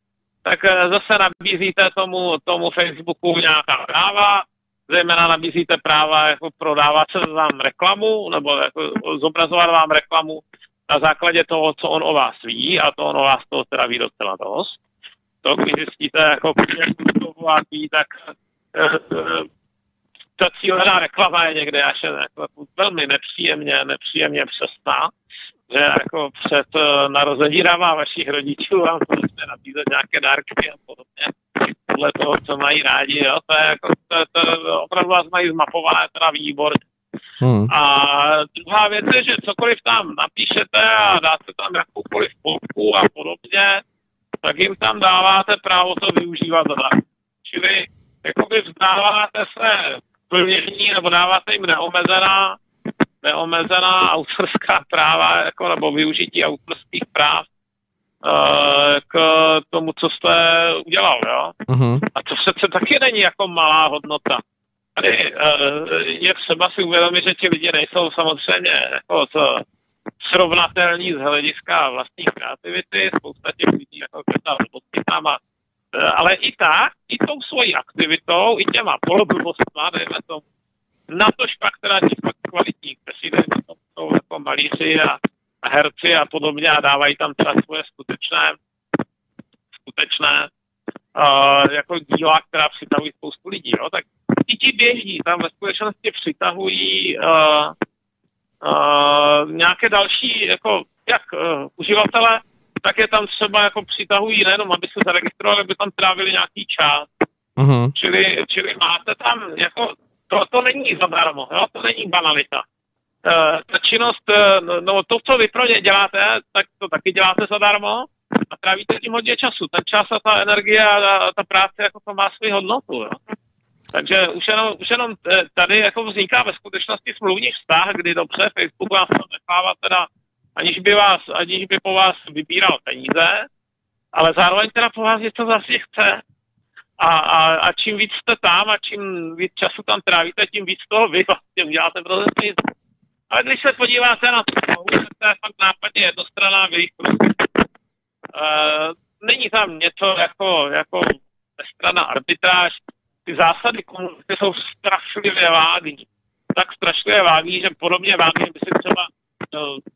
tak zase nabízíte tomu, tomu Facebooku nějaká práva, zejména nabízíte práva jako prodávat se vám reklamu nebo jako zobrazovat vám reklamu na základě toho, co on o vás ví a to on o vás toho teda ví docela dost. To, když zjistíte, jako ví, tak eh, ta cílená reklama je někde až jako velmi nepříjemně, nepříjemně přesná, že jako před narozeninama vašich rodičů vám začne nabízet nějaké dárky a podobně podle toho, co mají rádi, jo, to je jako, to, to, opravdu vás mají zmapované teda výbor. Hmm. A druhá věc je, že cokoliv tam napíšete a dáte tam jakoukoliv fotku a podobně, tak jim tam dáváte právo to využívat zadarmo. Čili jakoby vzdáváte se plnění nebo dáváte jim neomezená, neomezená autorská práva jako, nebo využití autorských práv uh, k tomu, co jste udělal. Jo? Uh-huh. A to přece taky není jako malá hodnota. Tady uh, je třeba si uvědomit, že ti lidi nejsou samozřejmě jako co, srovnatelní z hlediska vlastní kreativity. Spousta těch lidí jako květá tam a Eh, ale i tak, i tou svojí aktivitou, i těma poloblbostma, dejme tomu, na to pak teda fakt kvalitní prezidenti, to jsou jako malíři a, a herci a podobně a dávají tam teda svoje skutečné, skutečné uh, jako díla, která přitahují spoustu lidí, jo? tak i ti běžní tam ve skutečnosti přitahují uh, uh, nějaké další, jako jak uh, uživatele, tak je tam třeba jako přitahují nejenom, aby se zaregistrovali, aby tam trávili nějaký čas. Uh-huh. Čili, čili máte tam jako, to, to není zadarmo, jo? to není banalita. Uh, ta činnost, uh, no to, co vy pro ně děláte, tak to taky děláte zadarmo a trávíte tím hodně času. Ten čas a ta energie a ta, ta práce jako to má svou hodnotu. Jo? Takže už jenom, už jenom eh, tady jako vzniká ve skutečnosti smluvní vztah, kdy dobře Facebook vás nechává teda aniž by, vás, aniž by po vás vybíral peníze, ale zároveň teda po vás něco zase chce. A, a, a čím víc jste tam a čím víc času tam trávíte, tím víc toho vy vlastně uděláte pro nic. Ale když se podíváte na to, to je fakt nápadně jednostranná v jejich Uh, není tam něco jako, jako strana arbitráž. Ty zásady komunity jsou strašlivě vágní. Tak strašlivě vágní, že podobně vágní by si třeba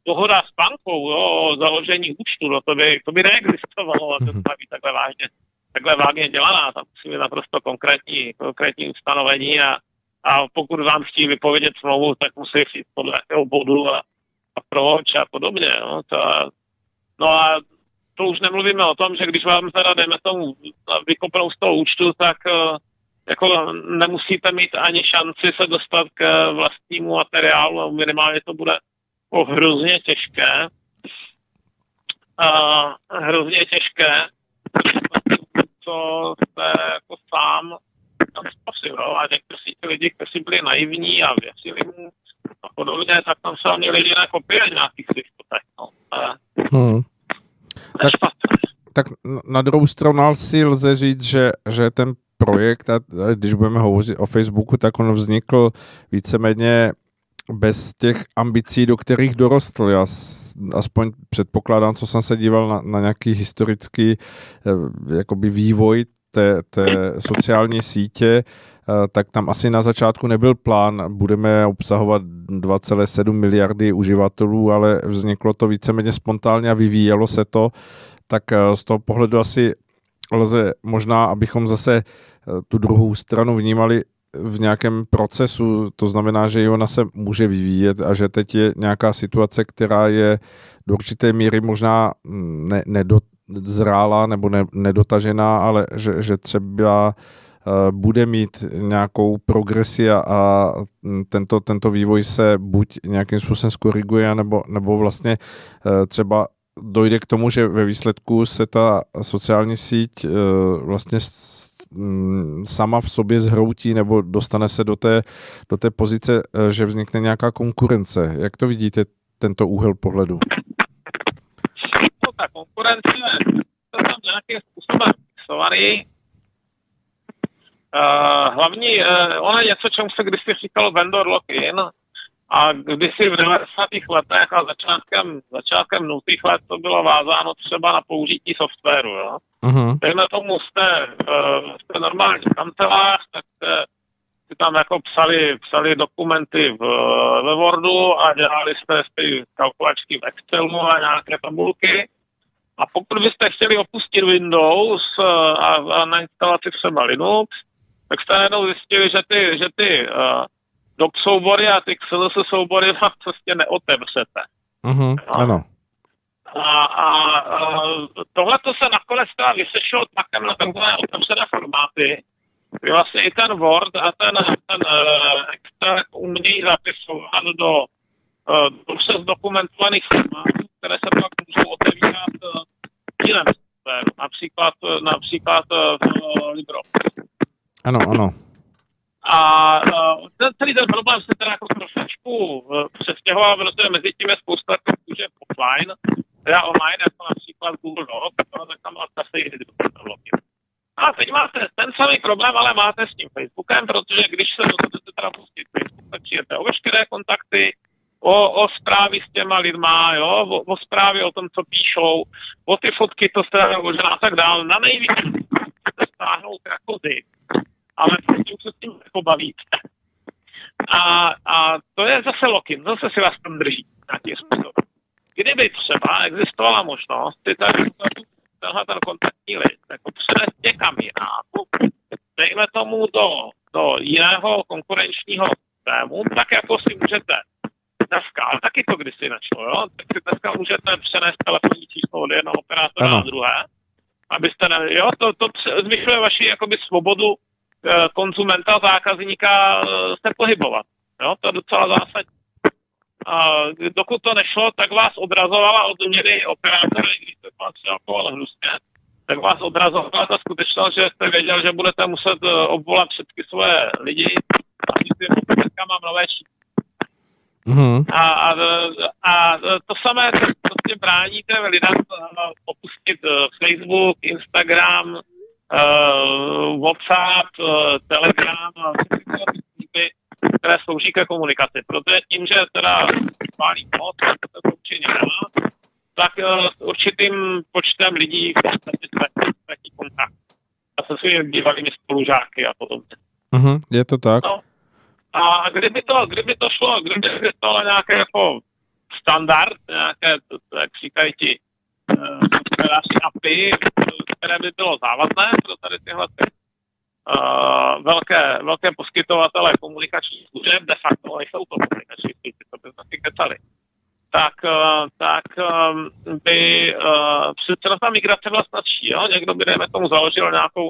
dohoda s bankou jo, o založení účtu, no to by, to by neexistovalo a to mhm. být takhle vážně, takhle vážně dělaná. Tam musí být naprosto konkrétní, konkrétní ustanovení a, a pokud vám chtějí vypovědět smlouvu, tak musí jít podle jakého bodu a, a proč a podobně. No, to, no a to už nemluvíme o tom, že když vám teda dejme tomu vykopnou z toho účtu, tak eh, jako nemusíte mít ani šanci se dostat k vlastnímu materiálu, minimálně to bude jako hrozně těžké. A hrozně těžké, co jste jako sám tam spasil. A někteří ty lidi, kteří byli naivní a věřili mu a podobně, tak tam se oni lidi nekopili nějakých svých potech. No. Hmm. Tak, tak na druhou stranu si lze říct, že, že ten projekt, a když budeme hovořit o Facebooku, tak on vznikl víceméně bez těch ambicí, do kterých dorostl. Já aspoň předpokládám, co jsem se díval na, na nějaký historický eh, jakoby vývoj té, té sociální sítě, eh, tak tam asi na začátku nebyl plán, budeme obsahovat 2,7 miliardy uživatelů, ale vzniklo to víceméně spontánně a vyvíjelo se to, tak eh, z toho pohledu asi lze možná, abychom zase tu druhou stranu vnímali v nějakém procesu, to znamená, že ona se může vyvíjet a že teď je nějaká situace, která je do určité míry možná ne, nedozrála nebo ne, nedotažená, ale že, že třeba uh, bude mít nějakou progresi a, a tento, tento vývoj se buď nějakým způsobem skoriguje, nebo, nebo vlastně uh, třeba dojde k tomu, že ve výsledku se ta sociální síť uh, vlastně Mm, sama v sobě zhroutí nebo dostane se do té, do té pozice, eh, že vznikne nějaká konkurence. Jak to vidíte, tento úhel pohledu? No, ta konkurence to tam nějakým způsobem fixovaný. Uh, hlavní, uh, ona je něco, čemu se kdysi říkalo vendor lock-in, A kdysi v 90. letech a začátkem, začátkem nutých let to bylo vázáno třeba na použití softwaru. Jo? Uh-huh. Dejme tomu, jste, uh, jste normální kancelář, tak jste si tam jako psali, psali dokumenty v, ve Wordu a dělali jste ty kalkulačky v Excelu a nějaké tabulky. A pokud byste chtěli opustit Windows eh, a, a na instalaci třeba Linux, tak jste najednou zjistili, že ty, že ty uh, doc soubory a ty XLS soubory vám prostě neotevřete. Uh-huh, ano. A, a, a tohle to se nakonec teda vysešlo tlakem na takové otevřené formáty, kdy vlastně i ten Word a ten, ten uh, Excel umějí zapisovat do uh, dobře zdokumentovaných formátů, které se pak můžou otevírat uh, jiném softwaru, například, například uh, v LibreOffice. Ano, ano. A uh, ten, celý ten problém se teda jako trošičku uh, přestěhoval, protože mezi tím je spousta služeb offline, teda online, jako například Google Docs, tak tam byla zase login. A teď máte ten samý problém, ale máte s tím Facebookem, protože když se rozhodnete teda pustit Facebook, tak přijete o veškeré kontakty, o, o zprávy s těma lidma, jo, o, o zprávy o tom, co píšou, o ty fotky, to jste a tak dále. Na nejvíc chcete stáhnout jako ale prostě se s tím nepobavíte. A, a to je zase lokin, zase si vás tam drží nějaký způsob. Kdyby třeba existovala možnost ty tady tenhle ten kontaktní list jako přenést někam jinam, dejme tomu do, do jiného konkurenčního systému, tak jako si můžete dneska, ale taky to kdysi našlo, jo? tak si dneska můžete přenést telefonní číslo od jednoho operátora ano. na druhé, abyste ne, jo, to, to zvyšuje vaši jakoby svobodu konzumenta, zákazníka eh, se pohybovat. Jo, to je docela zásadní. A dokud to nešlo, tak vás odrazovala od měry operátora, když to třeba hnusně, tak vás odrazovala ta skutečnost, že jste věděl, že budete muset eh, obvolat všechny svoje lidi a dneska mám nové číslo. Mm-hmm. A, a, a to samé prostě bráníte lidem opustit Facebook, Instagram, uh, WhatsApp, uh, Telegram a které slouží ke komunikaci. Protože tím, že teda pálí moc, to to určitě nemá, tak uh, s určitým počtem lidí v podstatě ztratí kontakt. A se svými bývalými spolužáky a podobně. Uh-huh, je to tak. No. A kdyby to, kdyby to šlo, kdyby to nějaké jako standard, nějaké, jak říkají ti, uh, API, které by bylo závazné pro tady tyhle ty, uh, velké, velké poskytovatele komunikačních služeb, de facto nejsou to komunikační služby, to by taky kecali, tak, uh, tak um, by uh, přece ta migrace byla snadší. Jo? Někdo by, dejme tomu, založil nějakou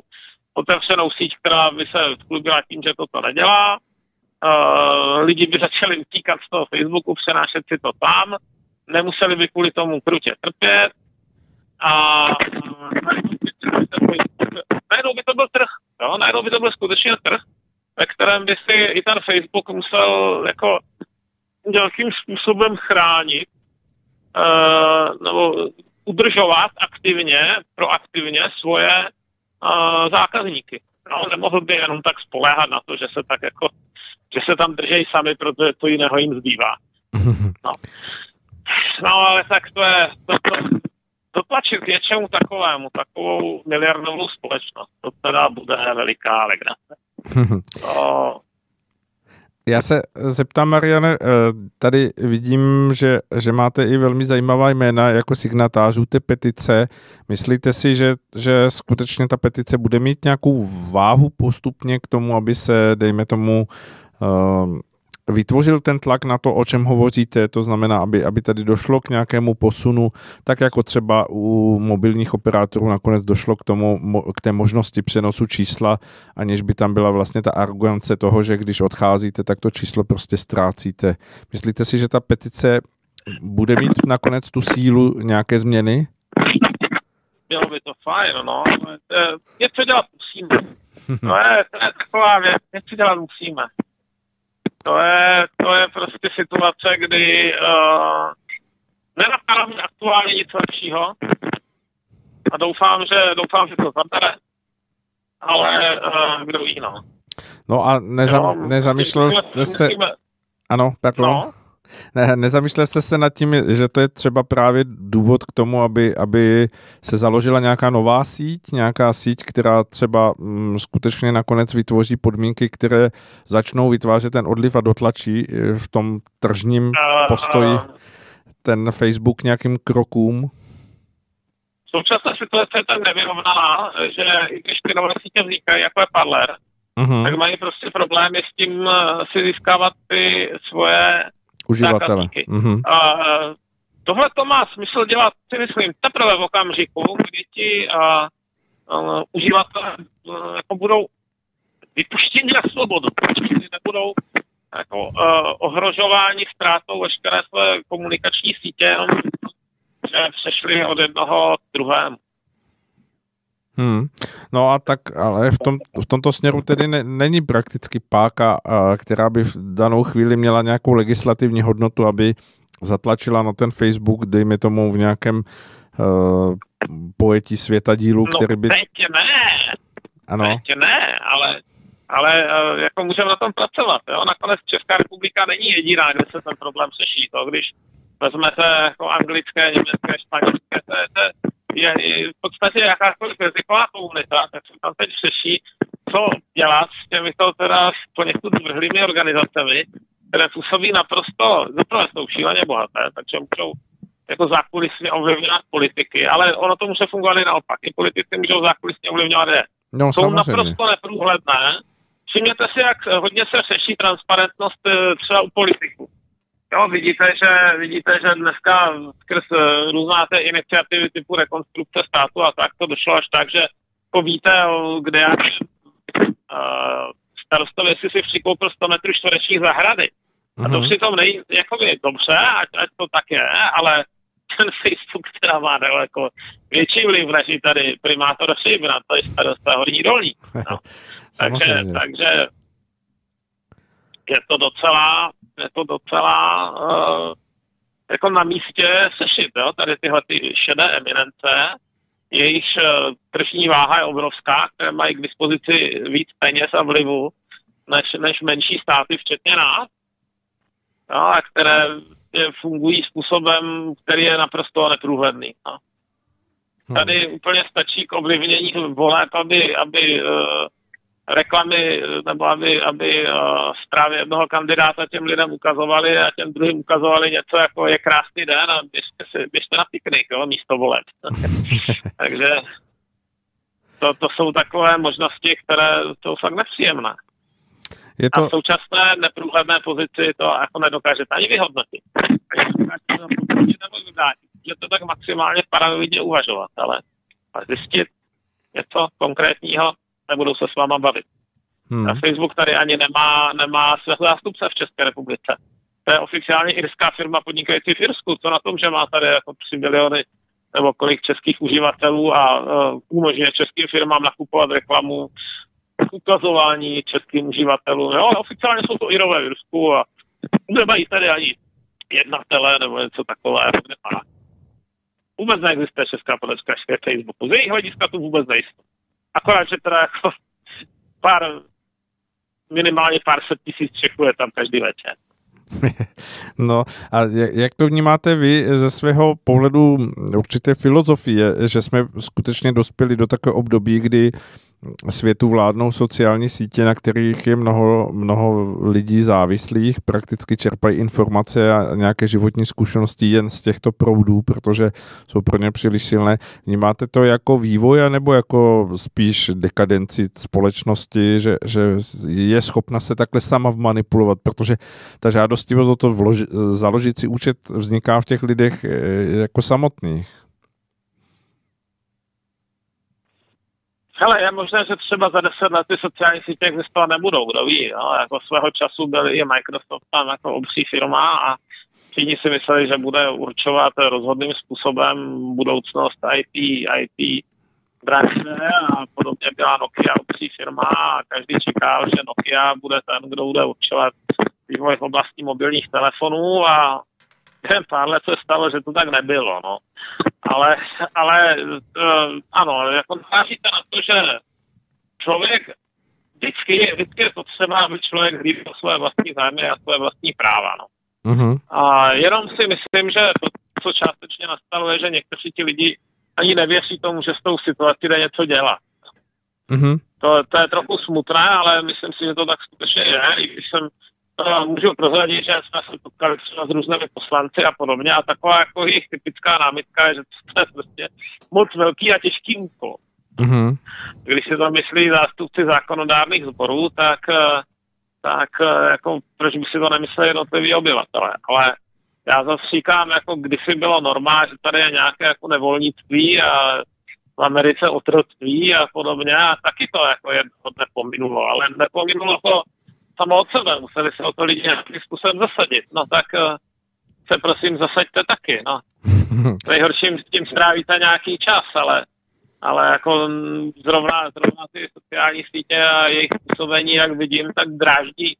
otevřenou síť, která by se sklubila tím, že toto nedělá. Uh, lidi by začali utíkat z toho Facebooku, přenášet si to tam, nemuseli by kvůli tomu krutě trpět a najednou by to byl trh, jo? najednou by to byl skutečně trh, ve kterém by si i ten Facebook musel jako nějakým způsobem chránit uh, nebo udržovat aktivně, proaktivně svoje uh, zákazníky. No, nemohl by jenom tak spoléhat na to, že se tak jako, že se tam držejí sami, protože to jiného jim zbývá. No. no ale tak to je, to, to, dotlačit k něčemu takovému, takovou miliardovou společnost, to teda bude veliká legrace. To, já se zeptám, Mariane, eh, tady vidím, že, že máte i velmi zajímavá jména jako signatářů té petice. Myslíte si, že, že skutečně ta petice bude mít nějakou váhu postupně k tomu, aby se, dejme tomu, eh, vytvořil ten tlak na to, o čem hovoříte, to znamená, aby, aby tady došlo k nějakému posunu, tak jako třeba u mobilních operátorů nakonec došlo k, tomu, k té možnosti přenosu čísla, aniž by tam byla vlastně ta arogance toho, že když odcházíte, tak to číslo prostě ztrácíte. Myslíte si, že ta petice bude mít nakonec tu sílu nějaké změny? Bylo by to fajn, no. Něco dělat musíme. To je, to je taková věc, něco dělat musíme. To je, to je prostě situace, kdy uh, nenapadá mi aktuálně nic lepšího a doufám, že, doufám, že to zabere, ale uh, kdo ví, no. No a nezam, jo, nezamýšlel jste se... Ano, pardon. No. Ne, nezamýšlel jste se nad tím, že to je třeba právě důvod k tomu, aby, aby se založila nějaká nová síť, nějaká síť, která třeba mm, skutečně nakonec vytvoří podmínky, které začnou vytvářet ten odliv a dotlačí eh, v tom tržním postoji ten Facebook nějakým krokům? Současná situace je tak nevyrovnaná, že i když ty nové sítě vznikají, jako je Parler, uh-huh. tak mají prostě problémy s tím eh, si získávat ty svoje uživatele. Mm-hmm. A, tohle to má smysl dělat, si myslím, teprve v okamžiku, kdy ti a, a, uživatelé jako budou vypuštěni na svobodu, kdy nebudou jako, uh, ohrožováni ztrátou veškeré své komunikační sítě, jenom že přešli od jednoho k druhému. Hmm. No a tak, ale v, tom, v tomto směru tedy ne, není prakticky páka, která by v danou chvíli měla nějakou legislativní hodnotu, aby zatlačila na ten Facebook, dejme tomu v nějakém uh, pojetí světa dílu, no, který by... teď ne, ano. teď ne, ale, ale uh, jako můžeme na tom pracovat. Jo? Nakonec Česká republika není jediná, kde se ten problém řeší. To, když vezmete jako anglické, německé, španělské, to je, to je je, je v podstatě jakákoliv jazyková komunita, tak se tam teď řeší, co dělat s těmito teda poněkud zvrhlými organizacemi, které působí naprosto, zaprvé jsou šíleně bohaté, takže můžou jako zákulisně ovlivňovat politiky, ale ono to může fungovat i naopak. I politici můžou zákulisně ovlivňovat je. No, jsou samozřejmě. naprosto neprůhledné. Všimněte si, jak hodně se řeší transparentnost eh, třeba u politiků. Jo, vidíte, že, vidíte, že dneska skrz eh, různá té iniciativy typu rekonstrukce státu a tak to došlo až tak, že jako víte, kde já uh, starostovi si si přikoupil 100 metrů čtverečních zahrady. Uh-huh. A to mhm. přitom není jako by dobře, ať, ať to tak je, ale ten Facebook teda má daleko větší vliv než tady primátor Šibra, to je starosta Horní Dolní. No. takže, takže je to docela, je to docela uh, jako na místě sešit, jo? tady tyhle ty šedé eminence, jejichž uh, tržní váha je obrovská, které mají k dispozici víc peněz a vlivu než, než menší státy, včetně nás, jo? a které fungují způsobem, který je naprosto neprůhledný. No. Tady úplně stačí k ovlivnění voleb, aby, aby uh, reklamy, nebo aby, aby uh, zprávy jednoho kandidáta těm lidem ukazovali a těm druhým ukazovali něco jako je krásný den a běžte, si, běžte na piknik, jo, místo voleb. Takže to, to jsou takové možnosti, které jsou fakt nepříjemné. Je to... A v současné neprůhledné pozici to jako nedokážete ani vyhodnotit. že to tak maximálně paranoidně uvažovat, ale zjistit něco konkrétního nebudou se s váma bavit. Hmm. A Facebook tady ani nemá, nemá své zástupce v České republice. To je oficiálně irská firma podnikající v Irsku. Co na tom, že má tady jako 3 miliony nebo kolik českých uživatelů a uh, umožňuje českým firmám nakupovat reklamu, ukazování českým uživatelům. Jo, oficiálně jsou to Irové v Irsku a nemají tady ani jednatele nebo něco takového. Nemá. Vůbec neexistuje česká podačka Facebooku. Z jejich hlediska to vůbec nejistý. Akorát, že teda jako pár, minimálně pár set tisíc Čechů je tam každý večer. No a jak to vnímáte vy ze svého pohledu určité filozofie, že jsme skutečně dospěli do takové období, kdy světu vládnou sociální sítě, na kterých je mnoho, mnoho lidí závislých, prakticky čerpají informace a nějaké životní zkušenosti jen z těchto proudů, protože jsou pro ně příliš silné. Vnímáte to jako vývoj, nebo jako spíš dekadenci společnosti, že, že je schopna se takhle sama manipulovat, protože ta žádostivost o to založit si účet vzniká v těch lidech eh, jako samotných. Hele, je možné, že třeba za deset let ty sociální sítě existovat nebudou, kdo ví. No, jako svého času byl i Microsoft tam jako obří firma a všichni si mysleli, že bude určovat rozhodným způsobem budoucnost IT, IT branže a podobně byla Nokia obří firma a každý čekal, že Nokia bude ten, kdo bude určovat vývoj v oblasti mobilních telefonů a pár let se stalo, že to tak nebylo, no. Ale, ale uh, ano, jako narážíte na to, že člověk vždycky, vždycky je potřeba, aby člověk hlídal své vlastní zájmy a své vlastní práva. No. Uh-huh. A jenom si myslím, že to, co částečně nastalo, je, že někteří ti lidi ani nevěří tomu, že s tou situací jde něco dělat. Uh-huh. To, to je trochu smutné, ale myslím si, že to tak skutečně je. I když jsem můžu prozradit, že jsme se potkali třeba s různými poslanci a podobně a taková jako jejich typická námitka je, že to je prostě moc velký a těžký úkol. Mm-hmm. Když si to myslí zástupci zákonodárných sborů, tak, eh, tak eh, jako, proč by si to nemysleli jednotliví obyvatele. Ale já zase říkám, jako kdysi bylo normál, že tady je nějaké jako nevolnictví a v Americe otroctví a podobně a taky to jako je nepominulo, ale nepominulo to samo od sebe, museli se o to lidi nějakým způsobem zasadit. No tak eh, se prosím zasaďte taky, no. Nejhorším s tím strávíte nějaký čas, ale ale jako zrovna, zrovna ty sociální sítě a jejich působení, jak vidím, tak dráždí,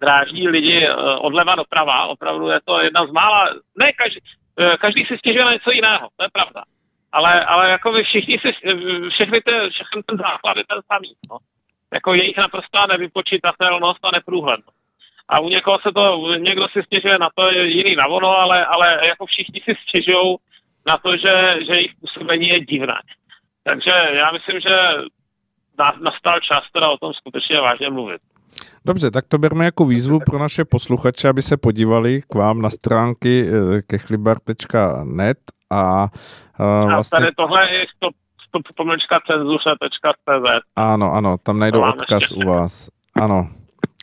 dráždí lidi eh, odleva doprava. Opravdu je to jedna z mála, ne každý, eh, každý si stěžuje na něco jiného, to je pravda. Ale, ale jako vy všichni si, všechny ty, všechny ten základ je ten samý. No. Jako jejich naprostá nevypočítatelnost a neprůhlednost. A u někoho se to, někdo si stěžuje na to, jiný na ono, ale, ale jako všichni si stěžují na to, že, že jejich působení je divné. Takže já myslím, že nastal čas teda o tom skutečně vážně mluvit. Dobře, tak to berme jako výzvu pro naše posluchače, aby se podívali k vám na stránky eh, kechlibar.net a, vlastně... a tady tohle je stop, stop pomlčka cenzuře.cz Ano, ano, tam najdou odkaz u vás. Ano,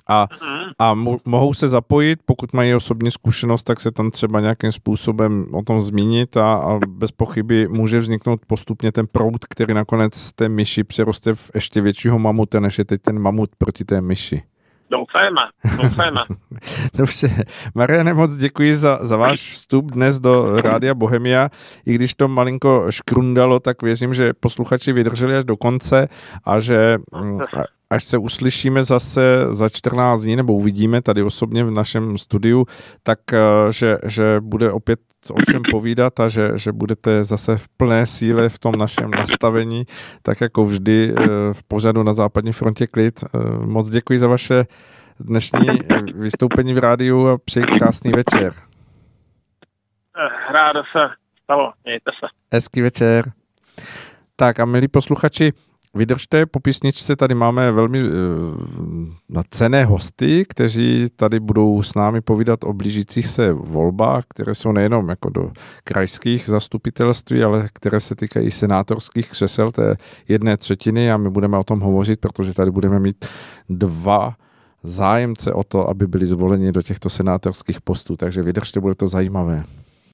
a, mhm. a mohou se zapojit, pokud mají osobní zkušenost, tak se tam třeba nějakým způsobem o tom zmínit a, a bez pochyby může vzniknout postupně ten proud, který nakonec z té myši přeroste v ještě většího mamuta, než je teď ten mamut proti té myši. Doufejme, doufejme. Dobře. Mariane, moc děkuji za, za váš vstup dnes do Rádia Bohemia. I když to malinko škrundalo, tak věřím, že posluchači vydrželi až do konce a že mm, až se uslyšíme zase za 14 dní, nebo uvidíme tady osobně v našem studiu, tak eh, že, že bude opět o čem povídat a že, že budete zase v plné síle v tom našem nastavení, tak jako vždy eh, v pořadu na západní frontě klid. Eh, moc děkuji za vaše dnešní vystoupení v rádiu a přeji krásný večer. Rádo se stalo, mějte se. Hezký večer. Tak a milí posluchači, Vydržte, po písničce tady máme velmi uh, cené hosty, kteří tady budou s námi povídat o blížících se volbách, které jsou nejenom jako do krajských zastupitelství, ale které se týkají senátorských křesel té jedné třetiny a my budeme o tom hovořit, protože tady budeme mít dva zájemce o to, aby byli zvoleni do těchto senátorských postů, takže vydržte, bude to zajímavé.